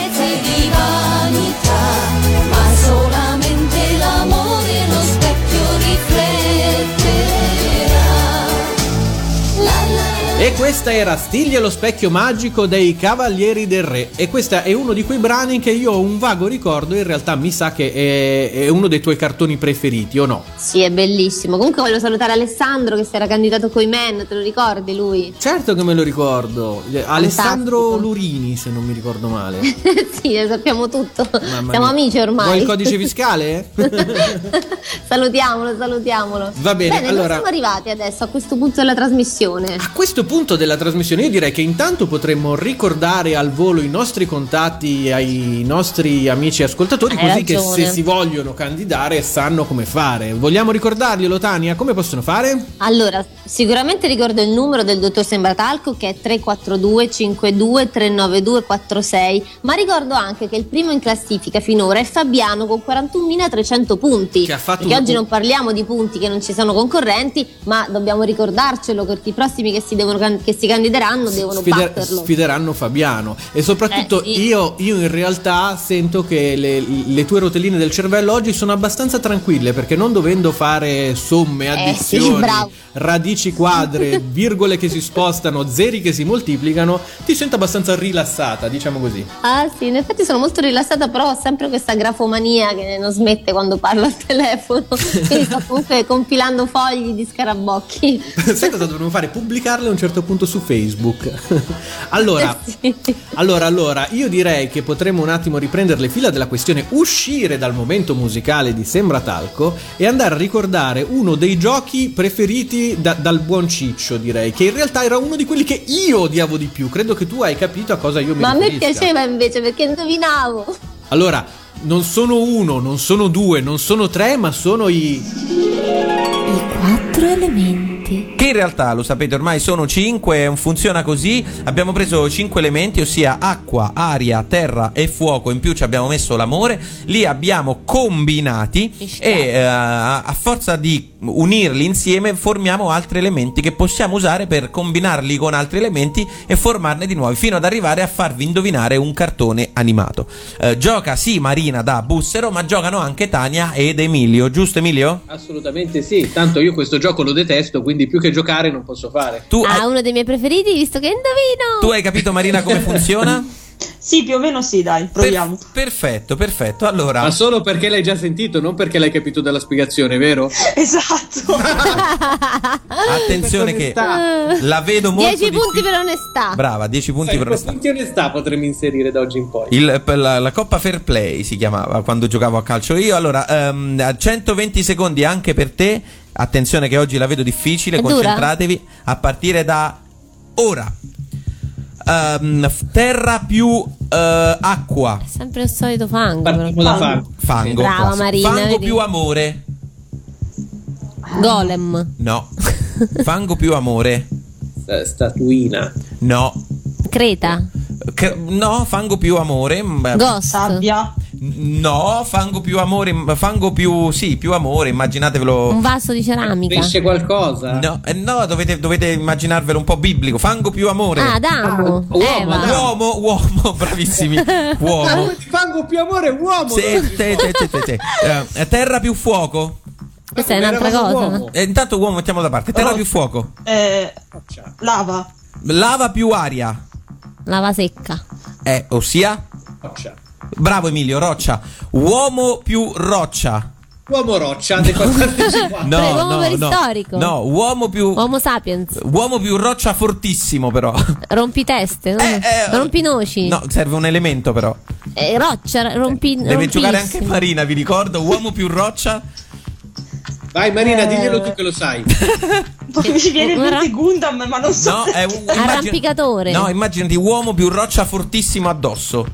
S1: questa era Stigli e lo specchio magico dei Cavalieri del Re e questo è uno di quei brani che io ho un vago ricordo, in realtà mi sa che è, è uno dei tuoi cartoni preferiti o no?
S4: Sì, è bellissimo. Comunque voglio salutare Alessandro che si era candidato coi Men, te lo ricordi lui?
S1: Certo che me lo ricordo, Alessandro Lurini se non mi ricordo male.
S4: sì, lo sappiamo tutto. Siamo amici ormai.
S1: Vuoi il codice fiscale?
S4: salutiamolo, salutiamolo.
S1: Va bene,
S4: dove
S1: allora-
S4: siamo arrivati adesso a questo punto della trasmissione?
S1: A questo punto della trasmissione io direi che intanto potremmo ricordare al volo i nostri contatti ai nostri amici ascoltatori
S4: Hai
S1: così che
S4: ragione.
S1: se si vogliono candidare sanno come fare. Vogliamo ricordarglielo Tania? Come possono fare?
S4: Allora, sicuramente ricordo il numero del dottor Sembratalco che è 342 52 392 46, ma ricordo anche che il primo in classifica finora è Fabiano con 41.300 punti.
S1: Che ha fatto
S4: perché
S1: un-
S4: oggi non parliamo di punti che non ci sono concorrenti, ma dobbiamo ricordarcelo perché i prossimi che si, devono can- che si candideranno devono
S1: Sfider-
S4: batterlo.
S1: sfideranno Fabiano e soprattutto
S4: Eh, sì.
S1: io, io in realtà sento che le, le tue rotelline del cervello oggi sono abbastanza tranquille perché non dovendo fare somme,
S4: Eh, sì,
S1: addizioni, radici quadre, virgole che si spostano, zeri che si moltiplicano, ti sento abbastanza rilassata, diciamo così.
S4: Ah sì, in effetti sono molto rilassata, però ho sempre questa grafomania che non smette quando parlo al telefono. Quindi sto comunque compilando fogli di scarabocchi.
S1: Sai cosa dovremmo fare? Pubblicarle a un certo punto su Facebook. allora,
S4: Sì.
S1: allora, allora, io direi che potremmo un attimo riprendere le fila della questione, uscire dal momento musicale di Sembra Talco e andare a ricordare uno dei giochi preferiti da- dal buon Ciccio, direi, che in realtà era uno di quelli che io odiavo di più. Credo che tu hai capito a cosa io mi
S4: Ma a me
S1: riferisca.
S4: piaceva invece perché indovinavo.
S1: Allora, non sono uno, non sono due, non sono tre, ma sono i...
S4: Quattro elementi.
S12: Che in realtà, lo sapete ormai, sono cinque, funziona così. Abbiamo preso cinque elementi, ossia acqua, aria, terra e fuoco. In più ci abbiamo messo l'amore. Li abbiamo combinati e eh, a a forza di unirli insieme formiamo altri elementi che possiamo usare per combinarli con altri elementi e formarne di nuovi, fino ad arrivare a farvi indovinare un cartone animato. Eh, gioca sì Marina da Bussero, ma giocano anche Tania ed Emilio, giusto Emilio?
S1: Assolutamente sì, tanto io questo gioco lo detesto, quindi più che giocare non posso fare.
S12: Tu
S4: Ah, uno dei miei preferiti, visto che indovino.
S12: Tu hai capito Marina come funziona?
S19: Sì, più o meno sì, dai, proviamo.
S12: Perfetto, perfetto. Allora,
S1: Ma solo perché l'hai già sentito, non perché l'hai capito dalla spiegazione, vero?
S19: Esatto.
S12: attenzione che la vedo molto
S4: 10 punti per onestà.
S12: Brava, 10 punti
S1: Sai,
S12: per onestà.
S1: punti onestà potremmo inserire da oggi in poi.
S12: Il- per la, la Coppa Fair Play si chiamava quando giocavo a calcio io. Allora, ehm, a 120 secondi anche per te. Attenzione che oggi la vedo difficile,
S4: È dura?
S12: concentratevi a partire da ora. F- terra più eh, acqua.
S4: Sempre il solito fango.
S1: Partiamo da fango.
S12: Fango.
S4: Brava, Marina,
S12: Fango
S4: vedi?
S12: più amore.
S4: Golem.
S12: No. Fango più amore.
S1: Eh, Statuina.
S12: No.
S4: Creta.
S12: Che- no, fango più amore. mm,
S4: Ghost.
S19: Sabbia.
S12: No, fango più amore, fango più, sì, più amore, immaginatevelo.
S4: Un vaso di ceramica.
S1: Cresce qualcosa?
S12: No, eh, no dovete, dovete immaginarvelo un po' biblico. Fango più amore.
S4: Ah, Adamo.
S1: Uomo,
S4: Eva.
S1: Adamo.
S12: Uomo, uomo, bravissimi. Uomo.
S1: Fango più amore, uomo!
S12: Sì, sì, sì, sì, sì. Eh, terra più fuoco.
S4: Questa è un'altra cosa.
S12: Eh, intanto uomo mettiamo da parte. Terra
S19: Oh.
S12: più fuoco.
S19: Eh, lava.
S12: Lava più aria.
S4: Lava secca.
S12: Eh, ossia?
S1: Roccia.
S12: Bravo Emilio, roccia. Uomo più roccia.
S1: Uomo roccia, dei fantastici qua.
S12: No,
S4: Prego, uomo
S12: no, no.
S4: preistorico.
S12: No, uomo più
S4: Homo sapiens.
S12: Uomo più roccia fortissimo però.
S4: Rompiteste. No?
S12: Eh, eh,
S4: Rompinoci.
S12: No, serve un elemento però.
S4: Eh, roccia. Rompi,
S12: Deve giocare anche. Marina, vi ricordo. Uomo più roccia.
S1: Vai Marina,
S19: Eh.
S1: diglielo tu che lo sai.
S19: Poi mi viene in mente Gundam, ma non so.
S12: No, è un immagina-
S4: Arrampicatore.
S12: No, immaginati uomo più roccia fortissimo addosso.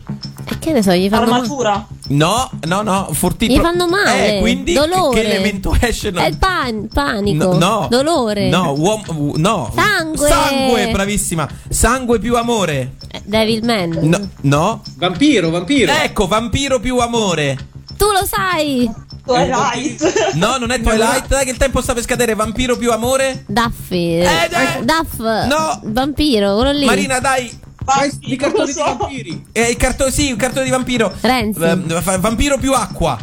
S4: E che ne so, gli fanno,
S19: Armatura.
S12: No, no, no, forti-
S4: gli fanno male.
S12: Eh, quindi
S4: Dolore.
S12: che elemento esce? No.
S4: È il pan- panico.
S12: No, no.
S4: Dolore.
S12: No, uomo, no.
S4: Sangue.
S12: Sangue, bravissima. Sangue più amore.
S4: Eh, Devilman.
S12: No, no.
S1: Vampiro, vampiro.
S12: Ecco, vampiro più amore.
S4: Tu lo sai.
S19: Twilight.
S12: No, non è Twilight, dai che il tempo sta per scadere. Vampiro più amore.
S4: Duffy.
S12: Eh, dai.
S4: Duff.
S12: No.
S4: Vampiro, quello lì.
S12: Marina, dai.
S19: Non lo
S1: cartoni di
S19: so.
S1: vampiri.
S12: Eh, il cartone, sì, il cartone di vampiro.
S4: Renzi.
S12: Eh, vampiro più acqua.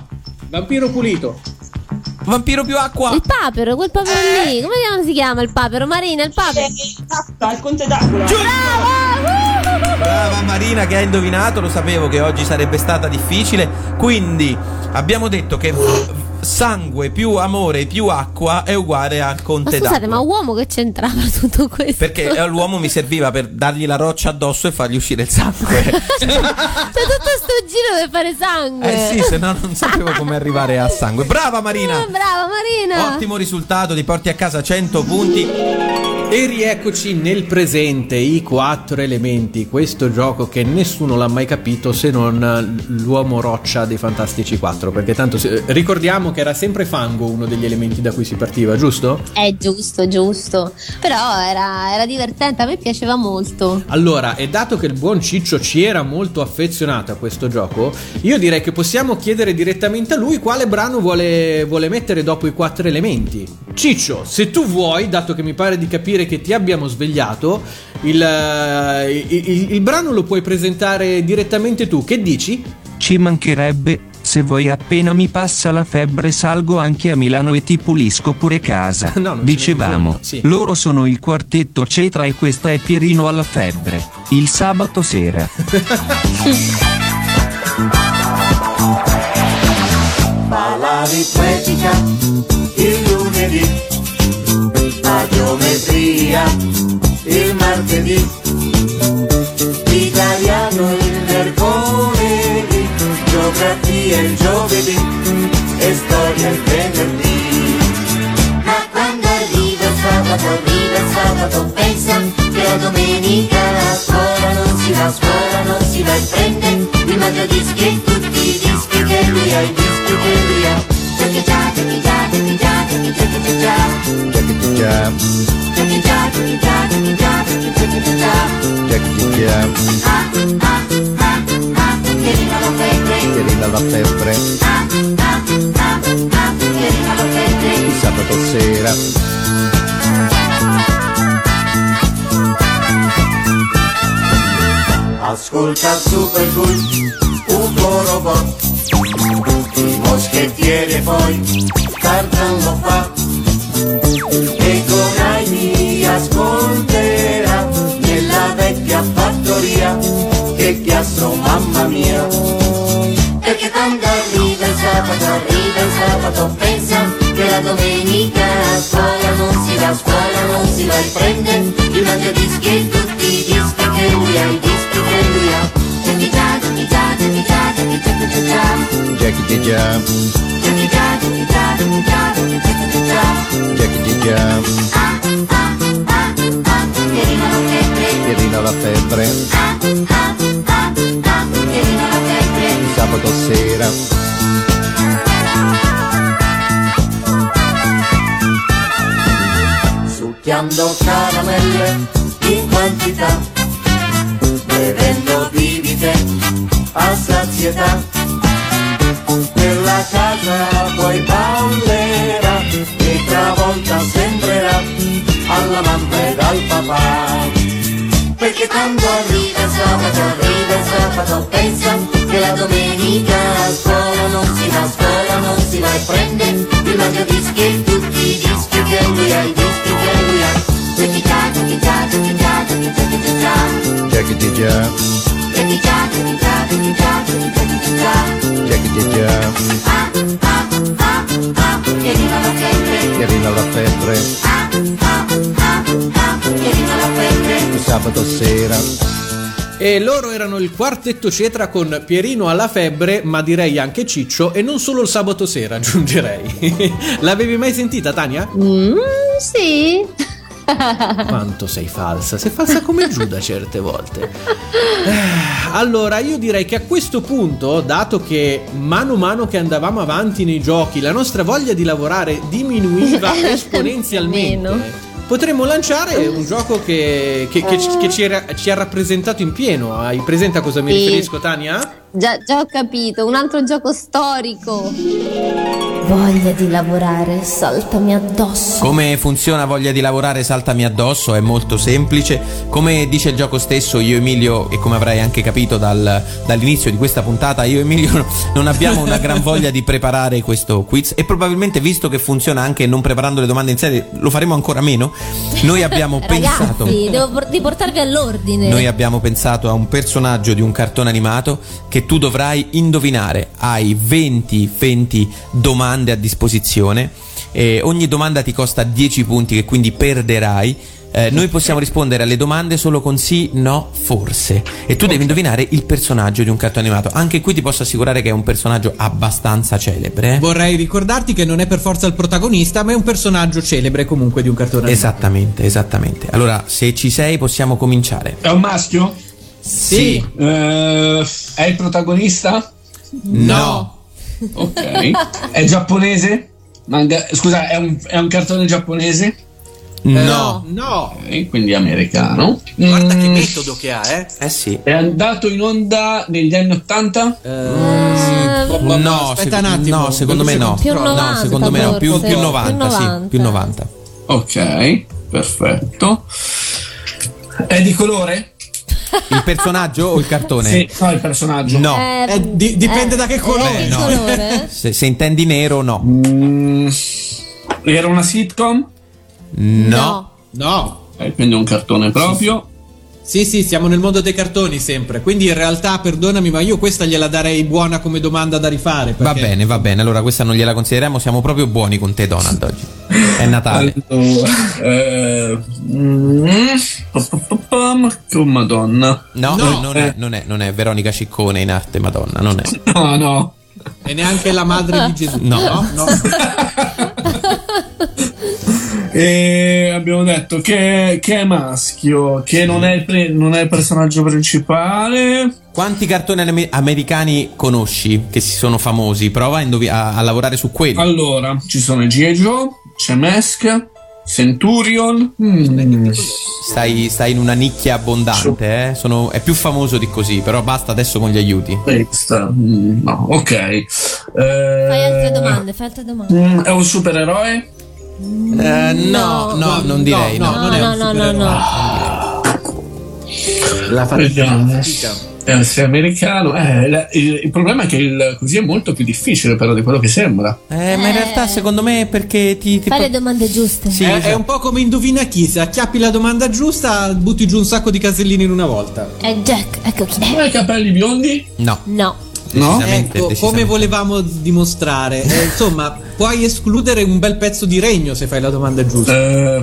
S1: Vampiro pulito.
S12: Vampiro più acqua.
S4: Il papero, quel papero lì. Come si chiama il papero? Marina, il papero.
S19: il conte d'acqua.
S12: Brava Marina che ha indovinato, lo sapevo che oggi sarebbe stata difficile. Quindi abbiamo detto che sangue più amore più acqua è uguale a
S4: Ma
S12: conte
S4: scusate,
S12: d'acqua.
S4: ma uomo che c'entrava tutto questo?
S12: Perché eh, l'uomo mi serviva per dargli la roccia addosso e fargli uscire il sangue.
S4: C'è tutto sto giro per fare sangue.
S12: eh sì, se no non sapevo come arrivare a sangue. Brava Marina!
S4: Ah, brava Marina.
S12: Ottimo risultato, ti porti a casa 100 punti.
S1: E rieccoci nel presente, i quattro elementi, questo gioco che nessuno l'ha mai capito se non l'uomo roccia dei Fantastici 4, perché tanto se- ricordiamo che era sempre fango uno degli elementi da cui si partiva, giusto?
S4: È giusto, giusto. Però era, era divertente, a me piaceva molto.
S1: Allora, e dato che il buon Ciccio ci era molto affezionato a questo gioco, io direi che possiamo chiedere direttamente a lui quale brano vuole, vuole mettere dopo i quattro elementi. Ciccio, se tu vuoi, dato che mi pare di capire che ti abbiamo svegliato, il, eh, il- il- il brano lo puoi presentare direttamente tu. Che dici?
S2: Ci mancherebbe, se vuoi appena mi passa la febbre salgo anche a Milano e ti pulisco pure casa.
S1: No,
S2: Dicevamo,
S1: sì.
S2: loro sono il quartetto Cetra e questa è Pierino alla febbre. Il sabato sera.
S6: Fa l'aritmetica il lunedì, geometria il martedì, italiano il mercoledì, geografia il giovedì e storia il venerdì. Ma quando arriva sabato, arriva sabato, pensa che la domenica a scuola non si va, a scuola non si va e prende il mangiadischi e tutti i dischi che lui ha, i dischi che lui ha. Ascolta Super Cool, un robot, i moschettieri e poi Tarzan lo fa, e con Heidi ascolterà nella vecchia fattoria, che chiasso mamma mia, perché quando arriva il sabato, arriva il sabato, pensa che la domenica a scuola non si va, a scuola non si va e prende il mangiadischi e tutti i dischi che lui ha, i dischi che lui ha.
S12: Jackie
S6: Giochi già, giochi già, giochi già, giochi già, giochi già.
S12: Jackie Jam,
S6: Ah, ah, ah, ah, che rima la febbre.
S12: Pierina la febbre,
S6: Ah, ah, ah, ah, che rima la febbre.
S12: il sabato sera.
S6: succhiando caramelle in quantità, bevendo bibite a sazietà. Per la casa poi ballerà e travolta sembrerà alla mamma ed al papà. Perché quando arriva sabato, arriva sabato, pensa che la domenica a scuola non si va, a scuola non si va e prende il mangiadischi e tutti i dischi che lui ha, i dischi che lui ha.
S12: Jackie
S6: giochi già, giochi già, giochi già.
S12: Jackie
S6: Che rima la febbre.
S12: La il sabato sera.
S1: E loro erano il quartetto Cetra con Pierino alla febbre, ma direi anche Ciccio, e non solo il sabato sera, aggiungerei. L'avevi mai sentita, Tania?
S4: Mm, sì.
S1: Quanto sei falsa, sei falsa come Giuda certe volte. Eh, Allora, io direi che a questo punto, dato che mano a mano che andavamo avanti nei giochi, la nostra voglia di lavorare diminuiva esponenzialmente. Potremmo lanciare un gioco che, che- che ci- che ci, era- ci ha rappresentato in pieno. Hai presente a cosa mi
S4: Sì.
S1: riferisco, Tania?
S4: Già, già ho capito, un altro gioco storico. Voglia di lavorare, saltami addosso.
S12: Come funziona voglia di lavorare saltami addosso? È molto semplice. Come dice il gioco stesso, io Emilio, e come avrai anche capito dal- dall'inizio di questa puntata, io Emilio non abbiamo una gran voglia di preparare questo quiz e probabilmente visto che funziona anche non preparando le domande in serie, lo faremo ancora meno. Noi abbiamo pensato...
S4: Ragazzi, devo por- di portarvi all'ordine.
S12: Noi abbiamo pensato a un personaggio di un cartone animato che tu dovrai indovinare. Hai 20, 20 domande a disposizione. E ogni domanda ti costa 10 punti, che quindi perderai. Eh, noi possiamo rispondere alle domande solo con sì, no, forse. E tu devi indovinare il personaggio di un cartone animato. Anche qui ti posso assicurare che è un personaggio abbastanza celebre. eh.
S1: Vorrei ricordarti che non è per forza il protagonista, ma è un personaggio celebre comunque di un cartone animato.
S12: Esattamente, esattamente. Allora, se ci sei, possiamo cominciare.
S20: È un maschio?
S1: Sì.
S20: Eh, è il protagonista?
S1: No.
S20: Ok. È giapponese? Manga- Scusa, è un, è un cartone giapponese?
S12: No.
S1: No.
S20: Ok, quindi americano.
S1: Guarda che
S20: Mm,
S1: metodo che ha, eh.
S12: Eh sì.
S20: È andato in onda negli anni 80?
S12: No,
S1: aspetta
S12: sec-
S1: un attimo.
S12: no, secondo me no.
S4: Più
S12: no,
S4: 90
S12: secondo me no, più, più 90,
S4: Più
S12: sì,
S4: 90.
S12: più 90.
S20: Ok, perfetto. È di colore?
S12: Il personaggio o il cartone?
S20: Sì, no, il personaggio.
S12: No.
S4: Eh,
S1: Eh, di- dipende
S4: eh,
S1: da che colore.
S4: eh,
S12: no.
S4: colore?
S12: Se, se intendi nero, no.
S20: Mm, era una sitcom?
S12: No.
S1: No.
S20: Eh, quindi un cartone proprio.
S1: Sì, sì, siamo nel mondo dei cartoni sempre. Quindi in realtà, perdonami, ma io questa gliela darei buona come domanda da rifare.
S12: Va
S1: perché-
S12: bene, va bene. Allora questa non gliela consideriamo. Siamo proprio buoni con te, Donald, oggi. È Natale.
S20: Allora, eh, oh madonna.
S12: No,
S1: No.
S12: non, è, non, è, non è Veronica Ciccone in arte Madonna, non è.
S20: No, no.
S1: E neanche la madre di Gesù.
S12: No.
S1: no.
S20: E abbiamo detto che, che è maschio, che non è, pre- non è il personaggio principale.
S12: Quanti cartoni ame- americani conosci che si sono famosi? Prova a, indovi- a- a lavorare su quelli.
S20: Allora, ci sono i G.I. Joe, c'è Mask, Centurion. mm,
S12: Stai, stai in una nicchia abbondante, eh? Sono- è più famoso di così, però basta adesso con gli aiuti.
S20: mm, no, ok. Eh,
S4: Fai altre domande, fai altre domande.
S20: mm, è un supereroe?
S12: Eh, no, no, non direi. No,
S1: no,
S4: no,
S1: un
S4: no, no,
S1: supereroe. La fatica.
S20: Eh, se è americano. Eh, la- il, il problema è che il così è molto più difficile, però, di quello che sembra.
S12: Eh, ma in realtà secondo me è perché ti... ti
S4: Fai
S12: po-
S4: le domande giuste.
S12: Sì,
S1: è,
S12: esatto.
S1: è un po' come indovina chi, se acchiappi la domanda giusta, butti giù un sacco di casellini in una volta.
S4: È Jack, ecco chi
S20: Ma
S4: è.
S20: i capelli biondi?
S12: No,
S4: No.
S20: No?
S1: Ecco, come volevamo dimostrare. Eh, insomma, puoi escludere un bel pezzo di regno se fai la domanda giusta.
S20: Eh,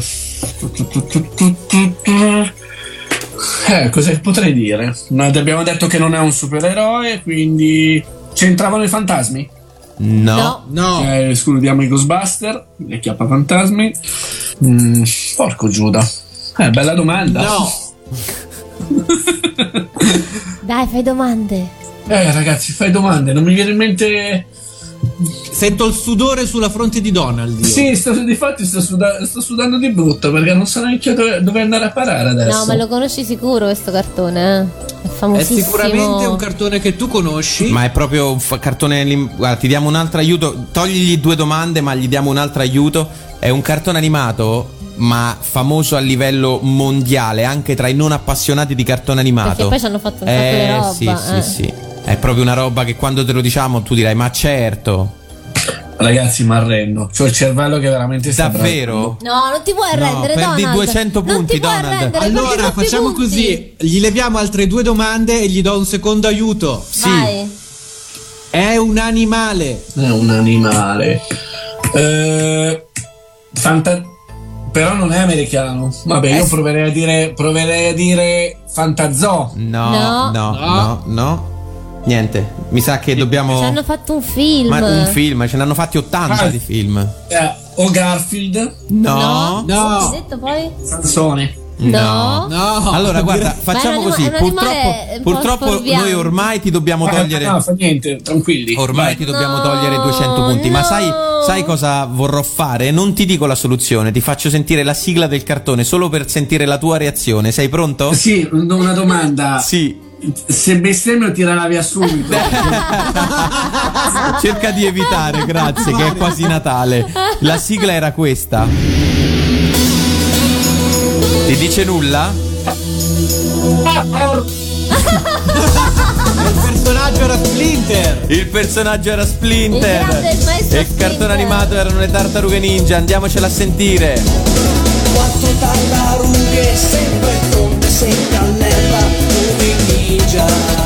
S20: eh, cosa potrei dire? No, abbiamo detto che non è un supereroe, quindi c'entravano i fantasmi.
S12: No.
S1: No.
S20: Eh, escludiamo i Ghostbuster, le chiappa fantasmi. Mm, porco Giuda. Eh, bella domanda.
S1: No.
S4: Dai, fai domande.
S20: Eh, ragazzi, fai domande, non mi viene in mente.
S1: Sento il sudore sulla fronte di Donald. io.
S20: Sì, sto, difatti sto, suda- sto sudando di brutto perché non so neanche dove, dove andare a parare adesso.
S4: No, ma lo conosci sicuro questo cartone, eh? È
S1: È
S4: famosissimo.
S1: sicuramente un cartone che tu conosci.
S12: Ma è proprio un fa- cartone. Guarda, ti diamo un altro aiuto. Togligli due domande, ma gli diamo un altro aiuto. È un cartone animato, ma famoso a livello mondiale, anche tra i non appassionati di cartone animato.
S4: Perché poi ci hanno fatto un sacco
S12: eh,
S4: di roba.
S12: Sì,
S4: eh.
S12: sì, sì. È proprio una roba che quando te lo diciamo tu dirai, ma certo.
S20: Ragazzi, mi arrendo. C'ho il cervello che veramente sta
S12: Davvero?
S4: No, non ti puoi arrendere,
S12: perdi
S4: Donald.
S12: 200
S4: Non
S12: punti, Donald.
S1: Allora facciamo
S4: punti.
S1: così: gli leviamo altre due domande e gli do un secondo aiuto.
S4: Vai.
S1: È un animale.
S20: È un animale. Eh, fanta- Però non è americano. Vabbè, io proverei a dire. Proverei a dire Fantazoo.
S12: No,
S4: No.
S12: no, no,
S1: No.
S12: no. Niente, mi sa che dobbiamo.
S4: Ci hanno fatto un film.
S12: Ma un film, ce ne hanno fatti 80
S20: Ah.
S12: di film.
S20: Eh, o Garfield.
S12: No.
S4: No.
S1: No.
S4: Detto poi?
S20: Sansone.
S4: No.
S1: No.
S12: Allora, guarda, facciamo
S4: Ma
S12: così.
S4: anima- un
S12: Purtroppo, purtroppo noi ormai ti dobbiamo
S20: Ah,
S12: togliere.
S20: No, fa niente, tranquilli.
S12: Ormai
S20: Vai.
S12: ti dobbiamo
S4: No,
S12: togliere 200 punti. Ma
S4: no.
S12: sai, sai cosa vorrò fare? Non ti dico la soluzione, ti faccio sentire la sigla del cartone solo per sentire la tua reazione. Sei pronto?
S20: Sì, una domanda.
S12: Sì.
S20: Se bestemmio tirala via subito.
S12: Cerca di evitare, grazie, che è quasi Natale. La sigla era questa. Ti dice nulla?
S18: Il personaggio era Splinter.
S12: Il personaggio era Splinter.
S4: Il
S12: E il cartone
S4: Splinter.
S12: animato erano le tartarughe ninja. Andiamocela a sentire.
S6: Quattro tartarughe sempre ninja.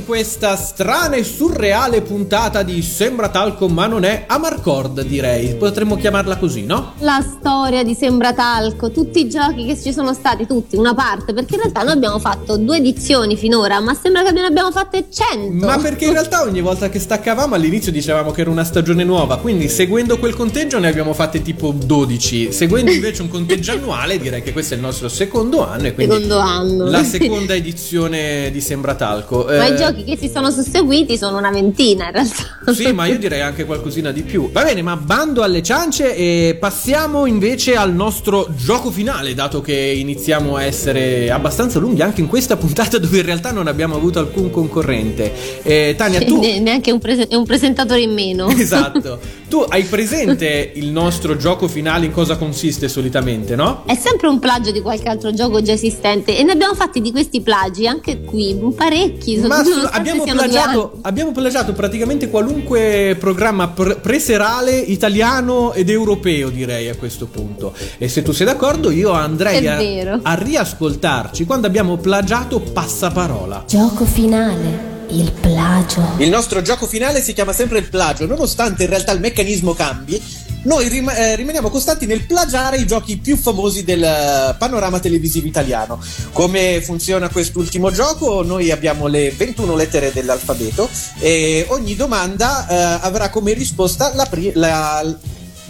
S6: In
S1: questa strana e surreale puntata di Sembra talco ma non è Amarcord direi, potremmo chiamarla così, no?
S4: La storia di Sembra Talco, tutti i giochi che ci sono stati, tutti, una parte, perché in realtà noi abbiamo fatto due edizioni finora, ma sembra che ne abbiamo fatte 100.
S1: Ma perché in realtà ogni volta che staccavamo all'inizio dicevamo che era una stagione nuova, quindi seguendo quel conteggio ne abbiamo fatte tipo 12, seguendo invece un conteggio annuale direi che questo è il nostro secondo anno e quindi
S4: Secondo anno.
S1: la seconda edizione di Sembra Talco.
S4: Ma
S1: Eh,
S4: i giochi che si sono susseguiti sono una ventina in realtà.
S1: Sì, ma io direi anche qualcosina di più. Va bene, ma bando alle ciance e passiamo invece al nostro gioco finale, dato che iniziamo a essere abbastanza lunghi anche in questa puntata dove in realtà non abbiamo avuto alcun concorrente. Eh, Tania, tu...
S4: Ne- Neanche un, prese- un presentatore in meno.
S1: Esatto. Tu hai presente il nostro gioco finale in cosa consiste solitamente, no?
S4: È sempre un plagio di qualche altro gioco già esistente e ne abbiamo fatti di questi plagi anche qui, parecchi.
S1: Ma su- abbiamo, plagiato, abbiamo plagiato praticamente qualunque programma pre- preserale italiano ed europeo, direi a questo punto. E se tu sei d'accordo, io andrei a, a riascoltarci quando abbiamo plagiato Passaparola.
S4: Gioco finale, il plagio.
S1: Il nostro gioco finale si chiama sempre il plagio, nonostante in realtà il meccanismo cambi. noi rim- eh, rimaniamo costanti nel plagiare i giochi più famosi del eh, panorama televisivo italiano. Come funziona quest'ultimo gioco? Noi abbiamo le 21 lettere dell'alfabeto e ogni domanda eh, avrà come risposta la, pri- la-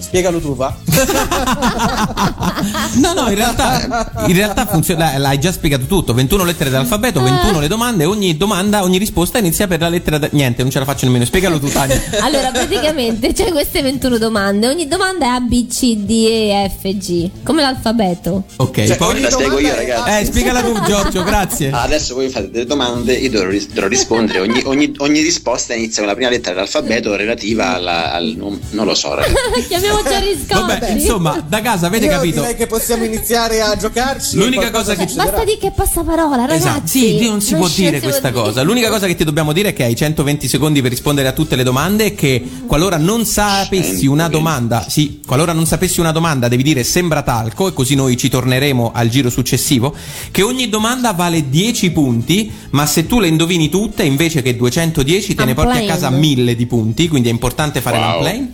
S1: Spiegalo tu, va.
S12: No, no, in realtà, in realtà funziona, l'hai già spiegato tutto. 21 lettere dell'alfabeto, 21 le domande, ogni domanda, ogni risposta inizia per la lettera da... Niente, non ce la faccio nemmeno. Spiegalo tu, Tania.
S4: Allora, praticamente c'è queste 21 domande. Ogni domanda è A, B, C, D, E, F, G. Come l'alfabeto.
S12: Ok,
S21: Cioè,
S12: poi...
S21: la spiego io, ragazzi.
S12: Eh, spiegala tu, Giorgio, grazie.
S21: Adesso voi fate delle domande, io dovrò, ris- dovrò rispondere. Ogni, ogni- ogni risposta inizia con la prima lettera dell'alfabeto relativa alla- al. non, non lo so, ragazzi.
S4: Chiamiamo già riscontri.
S12: Vabbè, insomma, da casa avete
S1: Io
S12: capito.
S1: direi che possiamo iniziare a giocarci.
S12: L'unica cosa che-
S1: succederà.
S4: Basta dire che passa parola, ragazzi.
S12: Esatto, sì, non si può
S4: si-
S12: dire
S4: si può
S12: questa
S4: dire.
S12: cosa. L'unica cosa che ti dobbiamo dire è che hai 120 secondi per rispondere a tutte le domande e che qualora non sapessi una domanda, sì, qualora non sapessi una domanda devi dire sembra talco e così noi ci torneremo al giro successivo, che ogni domanda vale 10 punti, ma se tu le indovini tutte invece che 210 te ne porti a casa 1000 di punti, quindi è importante fare
S21: Wow.
S12: l'unplane.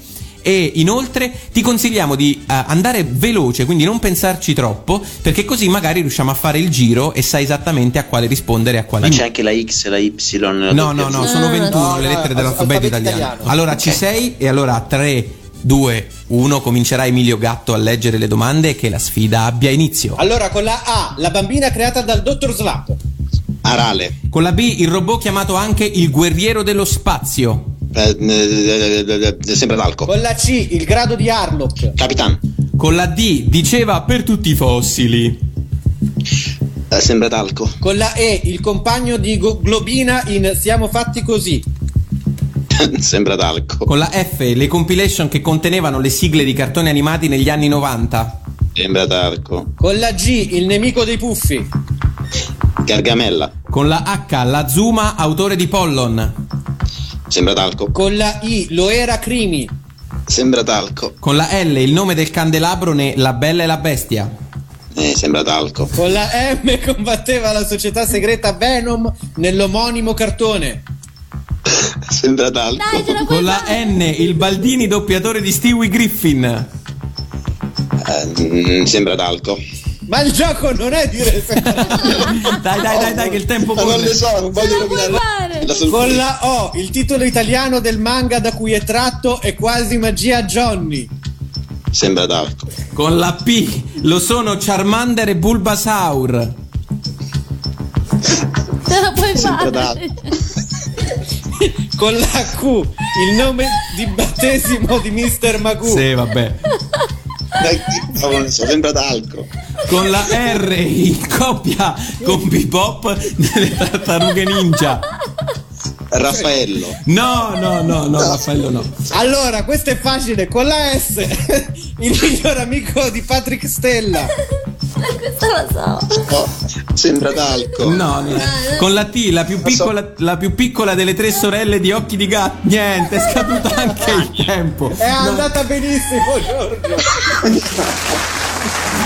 S12: E inoltre ti consigliamo di eh, andare veloce, quindi non pensarci troppo, perché così magari riusciamo a fare il giro e sai esattamente a quale rispondere e a quale
S21: Ma
S12: no.
S21: c'è anche la X, la Y. la
S12: No, no, no, sono 21
S1: no,
S12: le
S1: no,
S12: lettere
S1: al-
S12: dell'alfabeto
S1: alfabeto
S12: italiano.
S1: italiano.
S12: Allora ci
S21: Ok.
S12: sei e allora 3, 2, 1 comincerà Emilio Gatto a leggere le domande e che la sfida abbia inizio.
S1: Allora, con la A, la bambina creata dal dottor Slap.
S21: Arale.
S12: Con la B il robot chiamato anche il guerriero dello spazio.
S21: Eh, eh, eh, eh, Sembra talco.
S1: Con la C, il grado di Harlock.
S21: Capitan.
S12: Con la D diceva per tutti i fossili.
S21: Eh, Sembra talco.
S1: Con la E, il compagno di Go- Globina in Siamo fatti così.
S21: Sembra talco.
S12: Con la F le compilation che contenevano le sigle di cartoni animati negli anni 90.
S21: Sembra talco.
S1: Con la G, il nemico dei puffi.
S21: Gargamella.
S12: Con la H la Zuma autore di Pollon.
S21: Sembra talco.
S1: Con la I, lo era Crimi.
S21: Sembra talco.
S12: Con la L il nome del candelabro ne La Bella e la Bestia.
S21: Eh, sembra talco.
S1: Con la M combatteva la società segreta Venom nell'omonimo cartone.
S21: Sembra talco.
S4: Dai,
S12: Con la. N il Baldini doppiatore di Stewie Griffin.
S21: Eh, mm, sembra talco.
S1: Ma il gioco non è dire
S12: Dai, dai, dai, dai, che il tempo
S21: Ma non le so, non voglio rovinare.
S1: Con la O, il titolo italiano del manga da cui è tratto è quasi magia Johnny.
S21: Sembra talco.
S12: Con la P lo sono Charmander e Bulbasaur.
S4: Ce la puoi
S21: Sembra
S4: fare.
S1: Con la Q, il nome di battesimo di Mr. Magoo.
S12: Sì, vabbè.
S21: Dai, non so, sembra talco.
S12: Con la R in coppia con Bebop delle tartarughe ninja.
S21: Raffaello.
S12: No, no, no, no, Raffaello no.
S1: Allora, questo è facile. Con la S, il miglior amico di Patrick Stella.
S4: Questa la so.
S21: Oh, sembra talco.
S12: No, no. Con la T, la più piccola, la più piccola delle tre sorelle di occhi di gatto. Niente, è scaduto anche il tempo.
S1: È andata benissimo, Giorgio.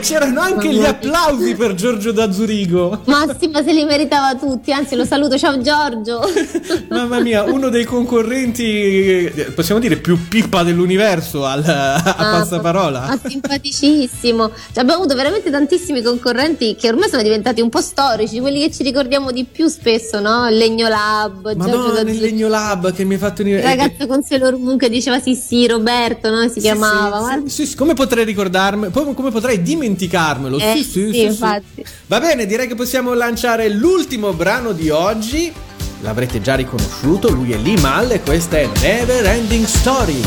S1: C'erano anche gli applausi per Giorgio da Zurigo.
S4: Ma sì, ma se li meritava tutti, anzi lo saluto, ciao Giorgio.
S22: Mamma mia, uno dei concorrenti, eh, possiamo dire, più pippa dell'universo al, a
S4: Ah,
S22: passaparola.
S4: Ma simpaticissimo. Cioè, abbiamo avuto veramente tantissimi concorrenti che ormai sono diventati un po' storici, quelli che ci ricordiamo di più spesso, no? Il Legno Lab, Giorgio
S22: Madonna,
S4: da
S22: nel
S4: Zurigo.
S22: Legno Lab che mi ha fatto.
S4: Il ragazzo con Sailor Moon che diceva sì sì, Roberto, no? Si chiamava.
S22: Sì,
S4: ma-
S22: sì, sì, come potrei ricordarmi, come come potrei dimenticarmelo?
S4: Eh,
S22: sì, sì,
S4: sì, infatti.
S22: Va bene, direi che possiamo lanciare l'ultimo brano di oggi. L'avrete già riconosciuto, lui è Lee Mal e questa è Never Ending Story.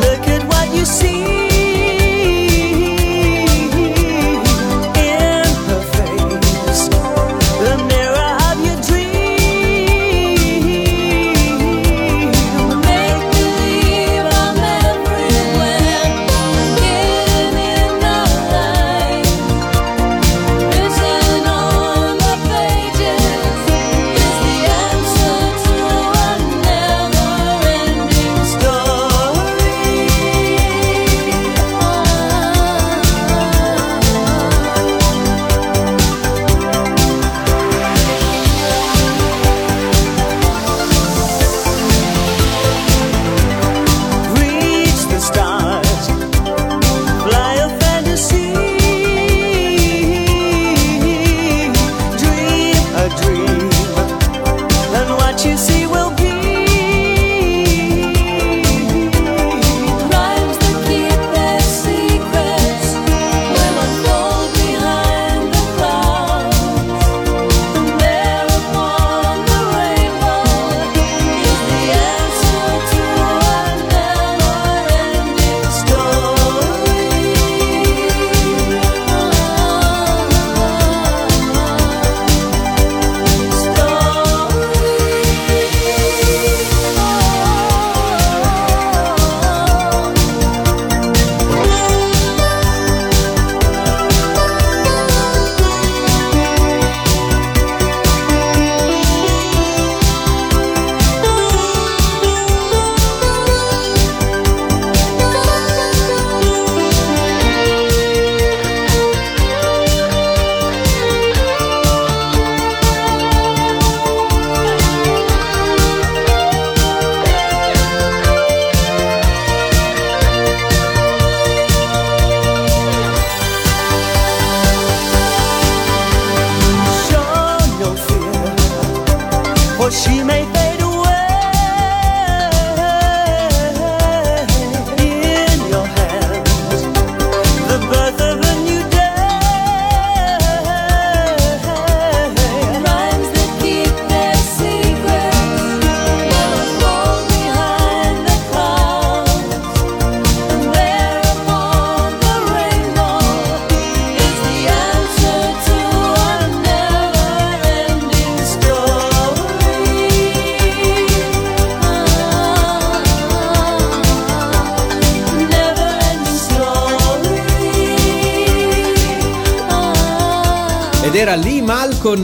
S6: Look at what you see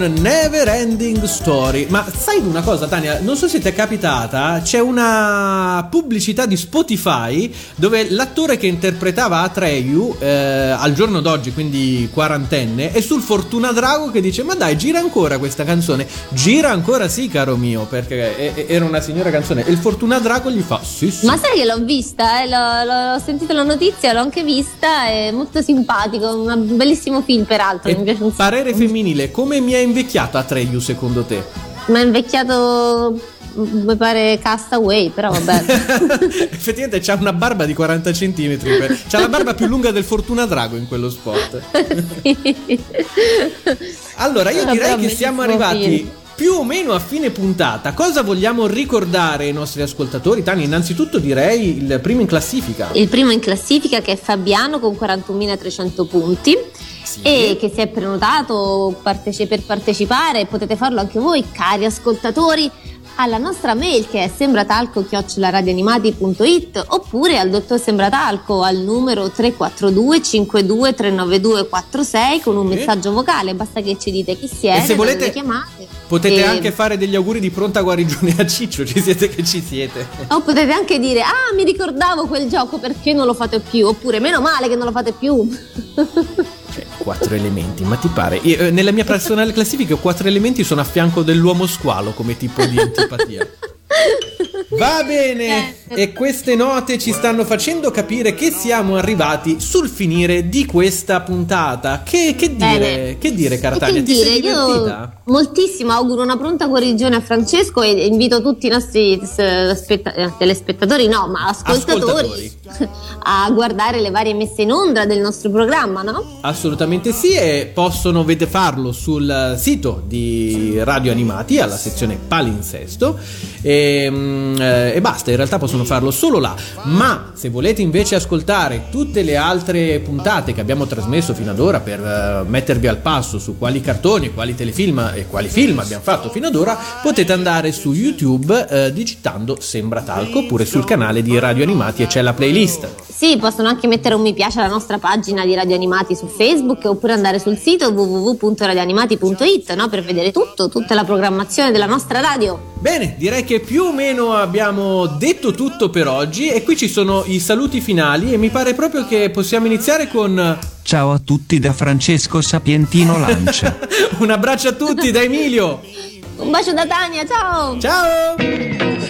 S1: Never Ending Story. Ma sai una cosa, Tania? Non so se ti è capitata, c'è una pubblicità di Spotify dove l'attore che interpretava Atreyu eh, al giorno d'oggi, quindi quarantenne, è sul Fortuna Drago che dice: Ma dai, gira ancora questa canzone. Gira ancora, sì, caro mio, perché era una signora canzone. E il Fortuna Drago gli fa: Sì, sì.
S4: Ma sai che l'ho vista, eh, l'ho, l'ho- ho sentito la notizia, l'ho anche vista, è molto simpatico, un bellissimo film peraltro, mi piace un.
S1: Parere femminile, come mi ha invecchiato Atreyu secondo te?
S4: Ma è invecchiato, mm, mi pare Castaway, però vabbè.
S1: Effettivamente c'ha una barba di 40 cm. C'ha la barba più lunga del Fortuna Drago in quello spot. Allora, io direi che siamo arrivati. Più o meno a fine puntata. Cosa vogliamo ricordare ai nostri ascoltatori? Tani, innanzitutto direi il primo in classifica.
S4: Il primo in classifica che è Fabiano con 41.300 punti. E che si è prenotato parteci- per partecipare, potete farlo anche voi, cari ascoltatori, alla nostra mail che è sembratalco-radioanimati.it oppure al dottor Sembratalco al numero 342 52 392 46 con un messaggio vocale, basta che ci dite chi siete,
S1: se
S4: da
S1: volete-
S4: chiamate.
S1: Potete
S4: E-
S1: anche fare degli auguri di pronta guarigione a Ciccio, ci siete che ci siete.
S4: O potete anche dire, ah mi ricordavo quel gioco perché non lo fate più, oppure meno male che non lo fate più.
S1: Quattro elementi, ma ti pare? Io, eh, nella mia personale classifica quattro elementi sono a fianco dell'uomo squalo come tipo di antipatia. Va bene, e queste note ci stanno facendo capire che siamo arrivati sul finire di questa puntata. Che, che dire, che dire, cara Tania?
S4: che
S1: Ti
S4: dire,
S1: sei divertita?
S4: io moltissimo auguro una pronta guarigione a Francesco e invito tutti i nostri spetta- eh, telespettatori, no, ma ascoltatori, a guardare le varie messe in onda del nostro programma, no?
S1: Assolutamente sì, e possono farlo sul sito di Radio Animati alla sezione palinsesto e, mm, eh, e basta, in realtà possono farlo solo là. Ma se volete invece ascoltare tutte le altre puntate che abbiamo trasmesso fino ad ora per eh, mettervi al passo su quali cartoni, quali telefilm e quali film abbiamo fatto fino ad ora, potete andare su YouTube eh, digitando Sembra Talco oppure sul canale di Radio Animati e c'è la playlist.
S4: Sì, possono anche mettere un mi piace alla nostra pagina di Radio Animati su Facebook oppure andare sul sito www.radioanimati.it no? per vedere tutto, tutta la programmazione della nostra radio.
S1: Bene, direi che più o meno abbiamo detto tutto per oggi e qui ci sono i saluti finali e mi pare proprio che possiamo iniziare con
S2: Ciao a tutti da Francesco Sapientino Lancia.
S1: un abbraccio a tutti da Emilio.
S4: Un bacio da Tania, ciao!
S1: Ciao!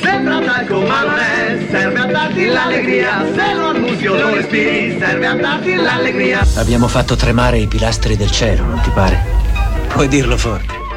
S6: Sembra talco ma non è, serve a darti l'allegria, se lo annusi o lo respiri, serve a darti l'allegria.
S23: Abbiamo fatto tremare i pilastri del cielo, non ti pare? Puoi dirlo forte.